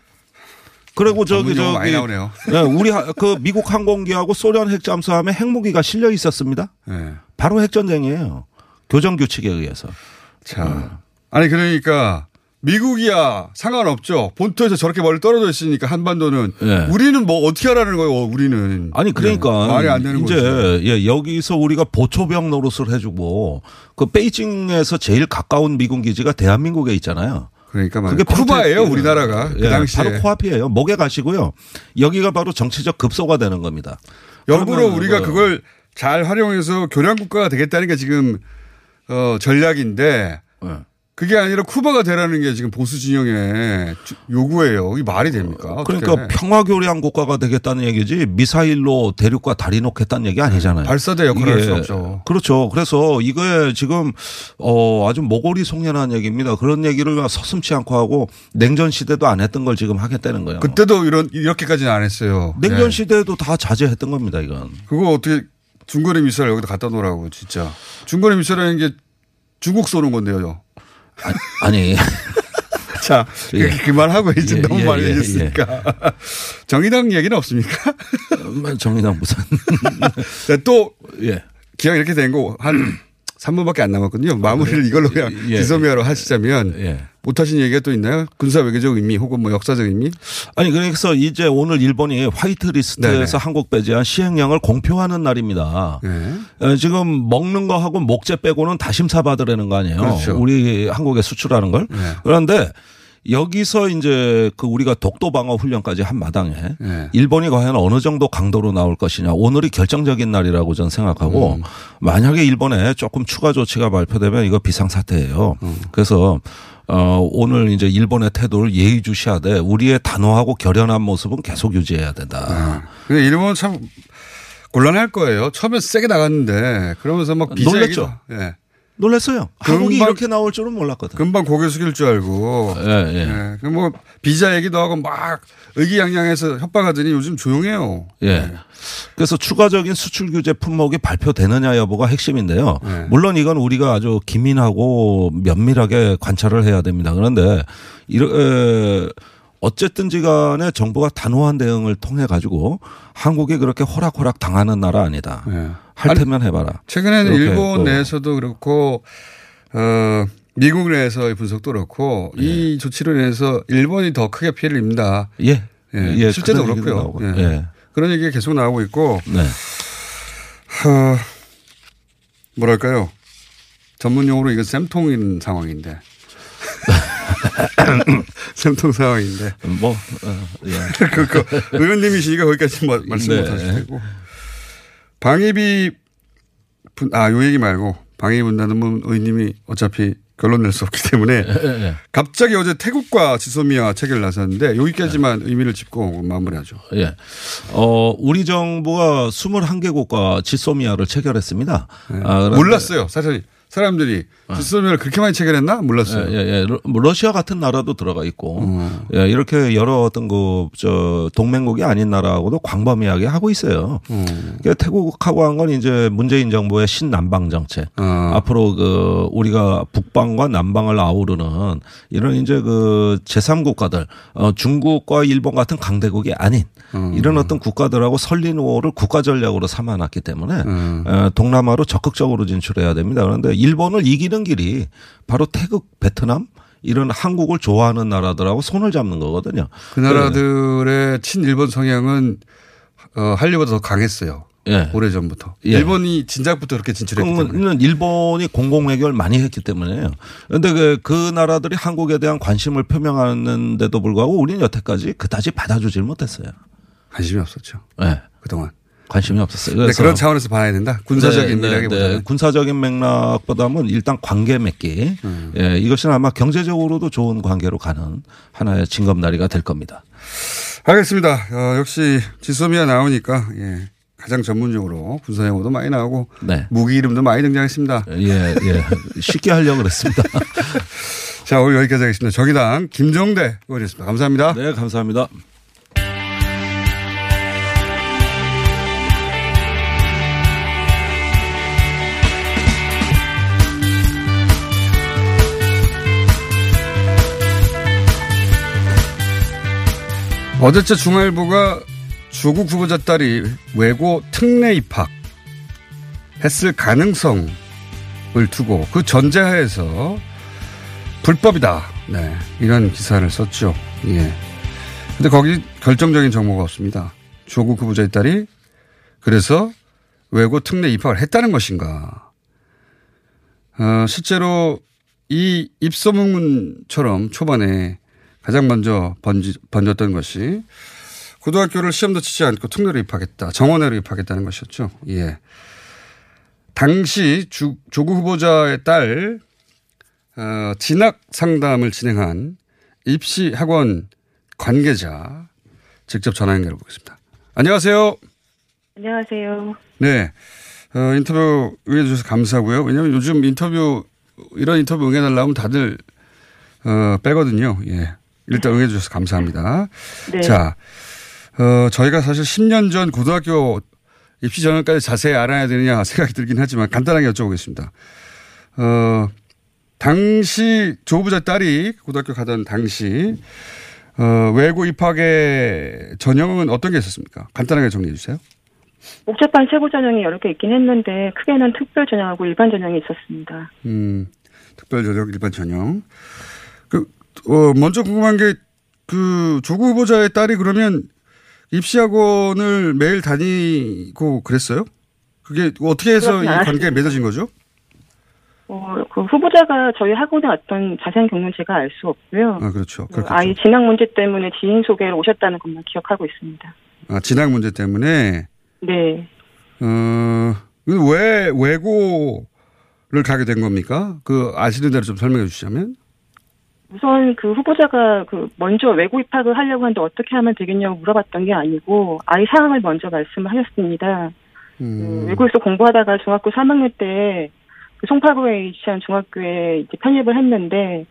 그리고 저기 저기 많이 나오네요. 예, 우리 하- 그 미국 항공기하고 소련 핵 잠수함에 핵무기가 실려 있었습니다. 네. 바로 핵 전쟁이에요. 교전 수칙에 의해서. 자, 아니 그러니까 미국이야 상관없죠. 본토에서 저렇게 멀리 떨어져 있으니까 한반도는 예. 우리는 뭐 어떻게 하라는 거예요? 우리는 아니 그러니까 네, 말이 안 되는 이제 거죠. 예, 여기서 우리가 보초병 노릇을 해주고 그 베이징에서 제일 가까운 미군 기지가 대한민국에 있잖아요. 그러니까 그게. 쿠바예요, 포르투- 우리나라가. 그 예, 당시에. 바로 코앞이에요. 목에 가시고요. 여기가 바로 정치적 급소가 되는 겁니다. 역으로 우리가 그- 그걸 잘 활용해서 교량 국가가 되겠다는 게 지금 어 전략인데 예. 그게 아니라 쿠바가 되라는 게 지금 보수 진영의 주- 요구예요. 이 말이 됩니까? 어떻게. 그러니까 평화교량 국가가 되겠다는 얘기지 미사일로 대륙과 다리 놓겠다는 얘기 아니잖아요. 발사대 역할을 할 이게- 수 없죠. 그렇죠. 그래서 이거에 지금 어 아주 모골이 송연한 얘기입니다. 그런 얘기를 서슴치 않고 하고 냉전 시대도 안 했던 걸 지금 하겠다는 거예요. 그때도 이런 이렇게까지는 안 했어요. 냉전 네. 시대에도 다 자제했던 겁니다. 이건. 그거 어떻게 중거리 미사일 여기다 갖다 놓으라고 진짜. 중거리 미사일이라는 게 중국 쏘는 건데요. 아니. 자, 예. 그, 말 하고 이제 예, 너무 예, 많이 예, 얘기했으니까. 정의당 얘기는 없습니까? 정의당 무슨. 자, 또 예. 기왕 이렇게 된 거 한 3분밖에 안 남았거든요. 마무리를 이걸로 그냥 예. 지소미아로 하시자면 예. 못하신 얘기가 또 있나요? 군사 외교적 의미 혹은 뭐 역사적 의미? 아니 그래서 이제 오늘 일본이 화이트 리스트에서 네네. 한국 배제한 시행령을 공표하는 날입니다. 네. 어, 지금 먹는 거하고 목재 빼고는 다 심사 받으라는 거 아니에요. 그렇죠. 우리 한국에 수출하는 걸. 네. 그런데 여기서 이제 그 우리가 독도 방어 훈련까지 한 마당에 네. 일본이 과연 어느 정도 강도로 나올 것이냐 오늘이 결정적인 날이라고 저는 생각하고 음. 만약에 일본에 조금 추가 조치가 발표되면 이거 비상 사태예요. 음. 그래서 어 오늘 이제 일본의 태도를 예의주시하되 우리의 단호하고 결연한 모습은 계속 유지해야 된다. 근데 일본은 참 곤란할 거예요. 처음에 세게 나갔는데 그러면서 막 비자 놀랬죠. 예. 놀랐어요. 한국이 금방- 이렇게 나올 줄은 몰랐거든. 금방 고개 숙일 줄 알고. 예, 예. 예. 그뭐 비자 얘기도 하고 막 의기양양해서 협박하더니 요즘 조용해요. 예. 그래서 추가적인 수출 규제 품목이 발표되느냐 여부가 핵심인데요. 네. 물론 이건 우리가 아주 기민하고 면밀하게 관찰을 해야 됩니다. 그런데 이러 에, 어쨌든지 간에 정부가 단호한 대응을 통해 가지고 한국이 그렇게 호락호락 당하는 나라 아니다. 할 테면 해봐라. 최근에는 일본 또 내에서도 그렇고 어 미국 내에서의 분석도 그렇고 예. 이 조치로 인해서 일본이 더 크게 피해를 입니다. 예. 예. 예, 실제도 그렇고요. 예. 예. 그런 얘기가 계속 나오고 있고 네. 어, 뭐랄까요? 전문 용어로 이건 쌤통인 상황인데. 쌤통 상황인데. 뭐, 어, 예. 그, 그, 의원님이시니까 거기까지 뭐 말씀 네. 못 하실 테고. 방위비, 분, 아, 요 얘기 말고 방위비 분담은 의원님이 어차피 결론 낼 수 없기 때문에 예. 갑자기 어제 태국과 지소미아 체결 나섰는데 여기까지만 의미를 짚고 마무리하죠. 예. 어, 우리 정부가 21개 국과 지소미아를 체결했습니다. 아, 그런데- 몰랐어요. 사실 사람들이 지소미아를 그렇게 많이 체결했나 몰랐어요. 예, 예, 예. 러- 뭐 러시아 같은 나라도 들어가 있고 음. 예, 이렇게 여러 어떤 그 저 동맹국이 아닌 나라하고도 광범위하게 하고 있어요. 음. 그러니까 태국하고 한 건 이제 문재인 정부의 신남방 정책. 어. 앞으로 그 우리가 북방과 남방을 아우르는 이런 이제 그 제3국가들 어 중국과 일본 같은 강대국이 아닌 음. 이런 어떤 국가들하고 설린 우호를 국가 전략으로 삼아놨기 때문에 음. 어, 동남아로 적극적으로 진출해야 됩니다. 그런데 일본을 이기는 길이 바로 태국, 베트남 이런 한국을 좋아하는 나라들하고 손을 잡는 거거든요. 그 나라들의 친일본 성향은 어, 한리보다 더 강했어요. 예. 오래 전부터. 예. 일본이 진작부터 그렇게 진출했기 때문에. 일본이 공공 외교를 많이 했기 때문에요. 그런데 그, 그 나라들이 한국에 대한 관심을 표명하는데도 불구하고 우리는 여태까지 그다지 받아주질 못했어요. 관심이 없었죠. 네. 그동안. 관심이 없었어요. 네, 그런 차원에서 봐야 된다. 군사적인 네, 네, 맥락보다는. 네. 군사적인 맥락보다는 일단 관계 맺기. 음. 예, 이것은 아마 경제적으로도 좋은 관계로 가는 하나의 징검다리가 될 겁니다. 알겠습니다. 어, 역시 지소미아 나오니까 예. 가장 전문적으로 군사 용어도 많이 나오고 네. 무기 이름도 많이 등장했습니다. 예, 예. 쉽게 하려고 그랬습니다. 자, 오늘 여기까지 하겠습니다. 정의당 김정대 의원이었습니다. 감사합니다. 네, 감사합니다. 어제자 중앙일보가 조국 후보자 딸이 외고 특례 입학 했을 가능성을 두고 그 전제하에서 불법이다. 네. 이런 기사를 썼죠. 예. 근데 거기 결정적인 정보가 없습니다. 조국 후보자의 딸이 그래서 외고 특례 입학을 했다는 것인가. 어, 실제로 이 입소문처럼 초반에 가장 먼저 번지, 번졌던 것이 고등학교를 시험도 치지 않고 특례로 입학했다. 정원회로 입학했다는 것이었죠. 예. 당시 주, 조국 후보자의 딸, 어, 진학 상담을 진행한 입시 학원 관계자 직접 전화 연결해 보겠습니다. 안녕하세요. 안녕하세요. 네. 어, 인터뷰 응해주셔서 감사하고요. 왜냐하면 요즘 인터뷰, 이런 인터뷰 응해달라면 다들, 어, 빼거든요. 예. 일단 응해주셔서 감사합니다. 네. 자, 어, 저희가 사실 10년 전 고등학교 입시 전형까지 자세히 알아야 되느냐 생각이 들긴 하지만 간단하게 여쭤보겠습니다. 어, 당시 조 후보자 딸이 고등학교 가던 당시 어, 외고 입학의 전형은 어떤 게 있었습니까? 간단하게 정리해 주세요. 복잡한 세부 전형이 여러 개 있긴 했는데 크게는 특별 전형하고 일반 전형이 있었습니다. 음, 특별 전형, 일반 전형. 그, 어, 먼저 궁금한 게, 그, 조국 후보자의 딸이 그러면 입시학원을 매일 다니고 그랬어요? 그게 어떻게 해서 이. 관계가 맺어진 거죠? 어, 그 후보자가 저희 학원에 왔던 자세한 경로는 제가 알 수 없고요. 아, 그렇죠. 그. 아이 진학 문제 때문에 지인 소개로 오셨다는 것만 기억하고 있습니다. 아, 진학 문제 때문에, 네. 어, 왜 외고를 가게 된 겁니까? 그 아시는 대로 좀 설명해 주시자면? 우선 그 후보자가 그 먼저 외고 입학을 하려고 하는데 어떻게 하면 되겠냐고 물어봤던 게 아니고 아이 상황을 먼저 말씀을 하셨습니다. 음. 그 외국에서 공부하다가 중학교 3학년 때 그 송파구에 위치한 중학교에 이제 편입을 했는데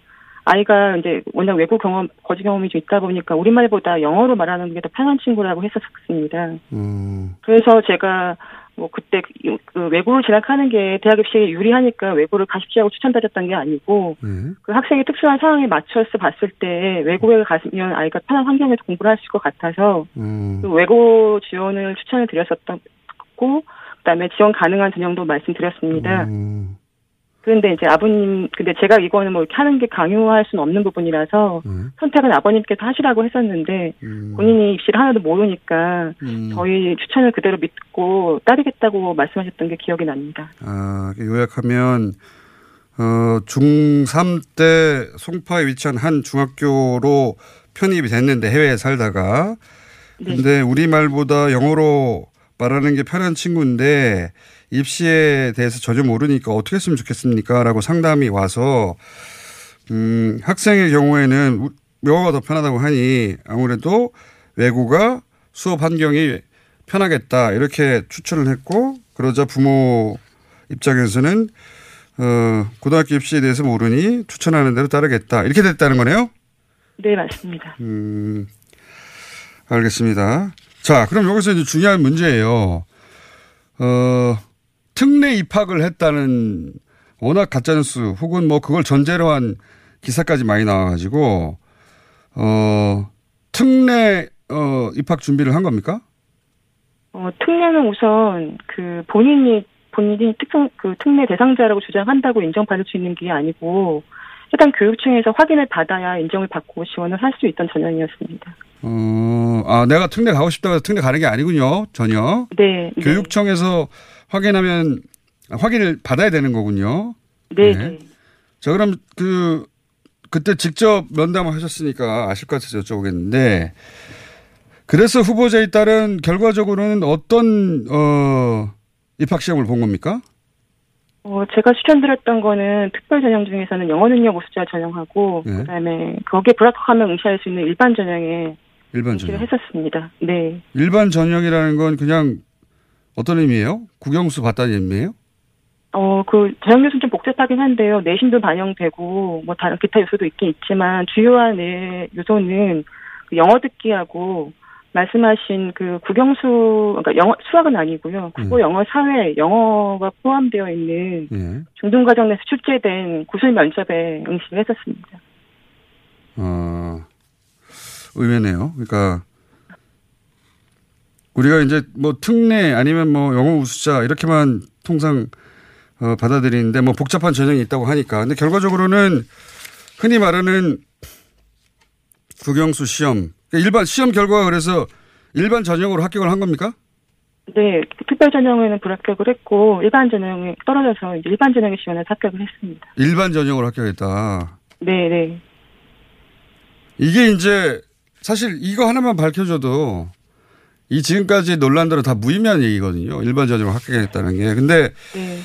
아이가 이제 워낙 외국 경험 거주 경험이 좀 있다 보니까 우리말보다 영어로 말하는 게 더 편한 친구라고 했었습니다. 음. 그래서 제가 뭐 그때 그- 그 외고를 진학하는 게 대학 입시에 유리하니까 외고를 가십시하고 추천드렸던 게 아니고 네. 그 학생의 특수한 상황에 맞춰서 봤을 때 외국에 가면 아이가 편한 환경에서 공부를 할 수 있을 것 같아서 음. 그 외고 지원을 추천을 드렸었고 그다음에 지원 가능한 전형도 말씀드렸습니다. 음. 그런데 이제 아버님 근데 제가 이거는 뭐 이렇게 하는 게 강요할 수는 없는 부분이라서 음. 선택은 아버님께서 하시라고 했었는데 본인이 입시를 하나도 모르니까 음. 저희 추천을 그대로 믿고 따르겠다고 말씀하셨던 게 기억이 납니다. 아, 요약하면, 어, 중3 때 송파에 위치한 한 중학교로 편입이 됐는데 해외에 살다가. 근데 우리말보다 영어로 말하는 게 편한 친구인데 입시에 대해서 전혀 모르니까 어떻게 했으면 좋겠습니까? 라고 상담이 와서, 음, 학생의 경우에는 우- 영어가 더 편하다고 하니 아무래도 외국가 수업 환경이 편하겠다 이렇게 추천을 했고 그러자 부모 입장에서는 어, 고등학교 입시에 대해서 모르니 추천하는 대로 따르겠다. 이렇게 됐다는 거네요? 네, 맞습니다. 음, 알겠습니다. 자, 그럼 여기서 이제 중요한 문제예요. 어, 특례 입학을 했다는 워낙 가짜뉴스 혹은 뭐 그걸 전제로 한 기사까지 많이 나와가지고, 어, 특례, 어, 입학 준비를 한 겁니까? 어, 특례는 우선 그 본인이 본인이 특정 그 특례 대상자라고 주장한다고 인정받을 수 있는 게 아니고 해당 교육청에서 확인을 받아야 인정을 받고 지원을 할 수 있던 전형이었습니다. 어, 아, 내가 특례 가고 싶다고 해서 특례 가는 게 아니군요. 전혀. 네. 네. 교육청에서 확인하면 확인을 받아야 되는 거군요. 네. 네. 자, 그럼 그 그때 직접 면담을 하셨으니까 아실 것 같아서 여쭤보겠는데 그래서 후보자에 따른 결과적으로는 어떤 어 입학 시험을 본 겁니까? 어, 제가 추천드렸던 거는 특별 전형 중에서는 영어 능력 우수자 전형하고 네. 그다음에 거기에 불합격하면 응시할 수 있는 일반 전형에 일반 전형. 했었습니다. 네. 일반 전형이라는 건 그냥 어떤 의미예요? 국영수 봤다는 의미예요? 어, 그 전형 요소는 좀 복잡하긴 한데요. 내신도 반영되고 뭐 다른 기타 요소도 있긴 있지만 주요한 내 요소는 그 영어 듣기하고 말씀하신 그 국영수 그러니까 영어 수학은 아니고요. 국어, 영어, 사회, 영어가 포함되어 있는 예. 중등과정 내에서 출제된 구술 면접에 응시를 했었습니다. 어, 의외네요. 그러니까 우리가 이제 뭐 특례 아니면 뭐 영어 우수자 이렇게만 통상 어, 받아들이는데 뭐 복잡한 전형이 있다고 하니까. 근데 결과적으로는 흔히 말하는 국영수 시험. 그러니까 일반 시험 결과가 그래서 일반 전형으로 합격을 한 겁니까? 네, 특별 전형에는 불합격을 했고 일반 전형에 떨어져서 이제 일반 전형에 지원해서 합격을 했습니다. 일반 전형으로 합격했다. 네, 네. 이게 이제 사실 이거 하나만 밝혀줘도 이 지금까지 논란들은 다 무의미한 얘기거든요. 일반 전형으로 합격했다는 게. 근데 네.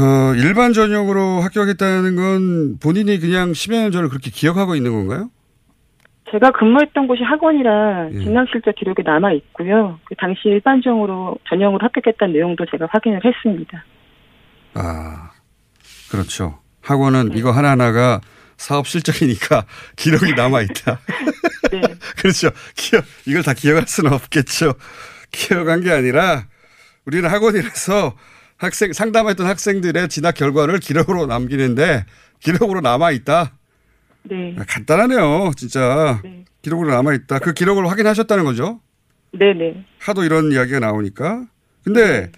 어, 일반 전형으로 합격했다는 건 본인이 그냥 10여 년 전을 그렇게 기억하고 있는 건가요? 제가 근무했던 곳이 학원이라 예. 진학 실적 기록이 남아 있고요. 그 당시 일반 전형으로 전형으로 합격했다는 내용도 제가 확인을 했습니다. 아, 그렇죠. 학원은 이거 하나하나가 사업 실적이니까 기록이 남아 있다. 그렇죠. 기억, 이걸 다 기억할 수는 없겠죠. 기억한 게 아니라 우리는 학원이라서 학생, 상담했던 학생들의 진학 결과를 기록으로 남기는데 기록으로 남아 있다. 네. 아, 간단하네요. 진짜. 기록으로 남아 있다. 그 기록을 확인하셨다는 거죠? 네네. 하도 이런 이야기가 나오니까. 근데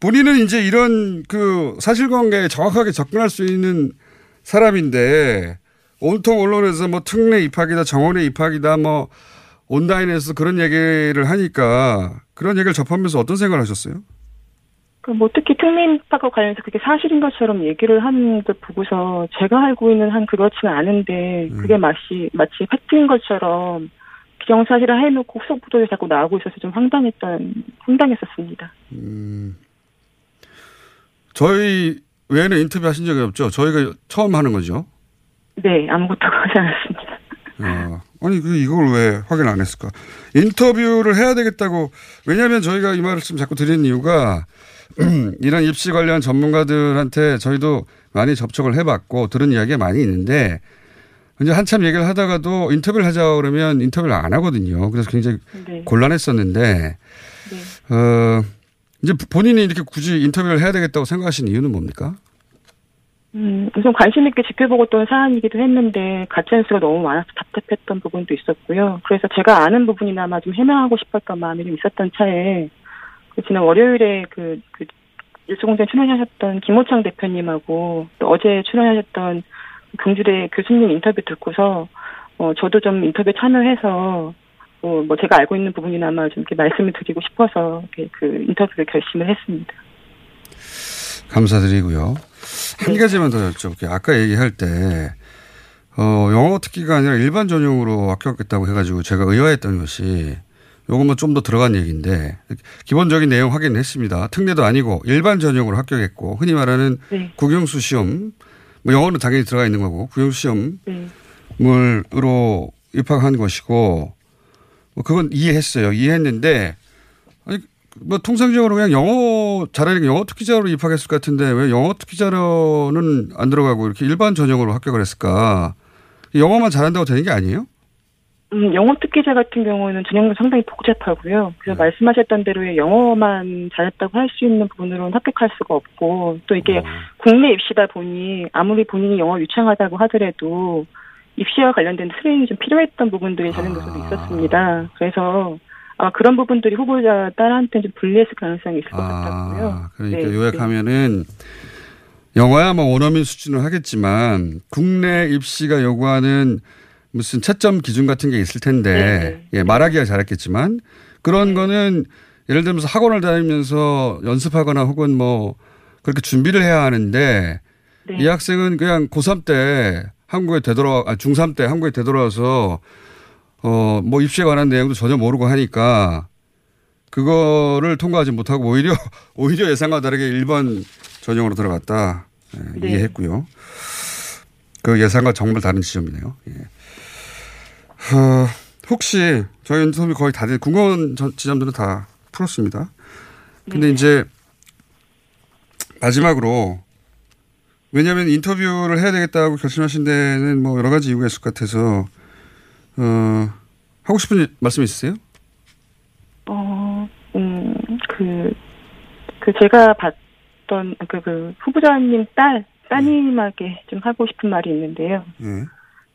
본인은 이제 이런 그 사실관계에 정확하게 접근할 수 있는 사람인데 온통 언론에서 뭐 특례 입학이다, 정원의 입학이다, 뭐 온라인에서 그런 얘기를 하니까 그런 얘기를 접하면서 어떤 생각을 하셨어요? 그뭐 특히 특례입학과 관련해서 그게 사실인 것처럼 얘기를 하는 걸 보고서 제가 알고 있는 한 그렇지는 않은데 그게 마치 마치 팩트인 것처럼 기정사실을 해놓고 후속 보도에 자꾸 나오고 있어서 좀 황당했던 황당했었습니다. 음, 저희 외에는 인터뷰 하신 적이 없죠? 저희가 처음 하는 거죠? 네, 아무것도 하지 않았습니다. 어, 아니, 그 이걸 왜 확인 안 했을까? 인터뷰를 해야 되겠다고, 왜냐하면 저희가 이 말씀 자꾸 드리는 이유가, 이런 입시 관련 전문가들한테 저희도 많이 접촉을 해봤고, 들은 이야기가 많이 있는데, 이제 한참 얘기를 하다가도 인터뷰를 하자 그러면 인터뷰를 안 하거든요. 그래서 굉장히 네. 곤란했었는데, 어, 이제 본인이 이렇게 굳이 인터뷰를 해야 되겠다고 생각하신 이유는 뭡니까? 음, 우선 관심 있게 지켜보고 있던 사안이기도 했는데 가짜뉴스가 너무 많아서 답답했던 부분도 있었고요. 그래서 제가 아는 부분이나마 좀 해명하고 싶었던 마음이 좀 있었던 차에 그 지난 월요일에 그, 그 일수공장 출연하셨던 김호창 대표님하고 또 어제 출연하셨던 경주대 교수님 인터뷰 듣고서 어, 저도 좀 인터뷰에 참여해서 어, 뭐 제가 알고 있는 부분이나마 좀 이렇게 말씀을 드리고 싶어서 이렇게 그 인터뷰를 결심을 했습니다. 감사드리고요. 한 가지만 더 여쭤볼게요. 아까 얘기할 때, 어, 영어 특기가 아니라 일반 전형으로 합격했다고 해가지고 제가 의아했던 것이 요것만 좀 더 들어간 얘기인데 기본적인 내용 확인했습니다. 특례도 아니고 일반 전형으로 합격했고 흔히 말하는 네. 국영수 시험 뭐 영어는 당연히 들어가 있는 거고 국영수 네. 시험으로 입학한 것이고 뭐 그건 이해했어요. 이해했는데 아니 뭐 통상적으로 그냥 영어 잘하니까 영어 특기자로 입학했을 것 같은데 왜 영어 특기자로는 안 들어가고 이렇게 일반 전형으로 합격을 했을까? 영어만 잘한다고 되는 게 아니에요? 음, 영어 특기자 같은 경우는 전형도 상당히 복잡하고요. 그래서 말씀하셨던 대로 영어만 잘했다고 할 수 있는 부분으로는 합격할 수가 없고 또 이게 국내 입시다 보니 아무리 본인이 영어 유창하다고 하더라도 입시와 관련된 트레이닝이 좀 필요했던 부분들이 저는 것도 있었습니다. 그래서 아마 그런 부분들이 후보자 딸한테 좀 불리했을 가능성이 있을 것 같았고요. 그러니까 네, 요약하면은 영어야 뭐 원어민 수준을 하겠지만 국내 입시가 요구하는 무슨 채점 기준 같은 게 있을 텐데 예, 말하기가 잘했겠지만 그런 거는 예를 들면서 학원을 다니면서 연습하거나 혹은 뭐 그렇게 준비를 해야 하는데 이 학생은 그냥 고3 때 한국에 되돌아 아 중3 때 한국에 되돌아와서 어 뭐 입시에 관한 내용도 전혀 모르고 하니까 그거를 통과하지 못하고 오히려 오히려 예상과 다르게 1번 전형으로 들어갔다 예, 네. 이해했고요. 그 예상과 정말 다른 지점이네요. 예. 어, 혹시 저희 인터뷰 거의 다들 궁금한 저- 지점들은 다 풀었습니다. 근데 네. 이제 마지막으로 왜냐하면 인터뷰를 해야 되겠다고 결심하신 데는 뭐 여러 가지 이유가 있을 것 같아서 어, 하고 싶은 말씀 있으세요? 어, 음, 그, 그 제가 봤던 그, 그 후보자님 딸, 따님에게 좀 하고 싶은 말이 있는데요. 예.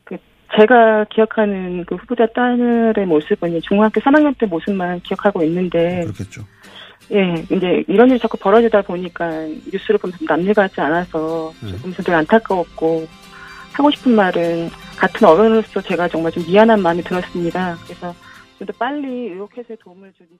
그 제가 기억하는 그 후보자 딸의 모습은 중학교 3학년 때 모습만 기억하고 있는데. 그렇겠죠. 예, 이제 이런 일이 자꾸 벌어지다 보니까 뉴스를 보면서 남일 같지 않아서 조금 되게 안타까웠고 하고 싶은 말은 같은 어른으로서 제가 정말 좀 미안한 마음이 들었습니다. 그래서 좀 더 빨리 의혹 해소에 도움을 주는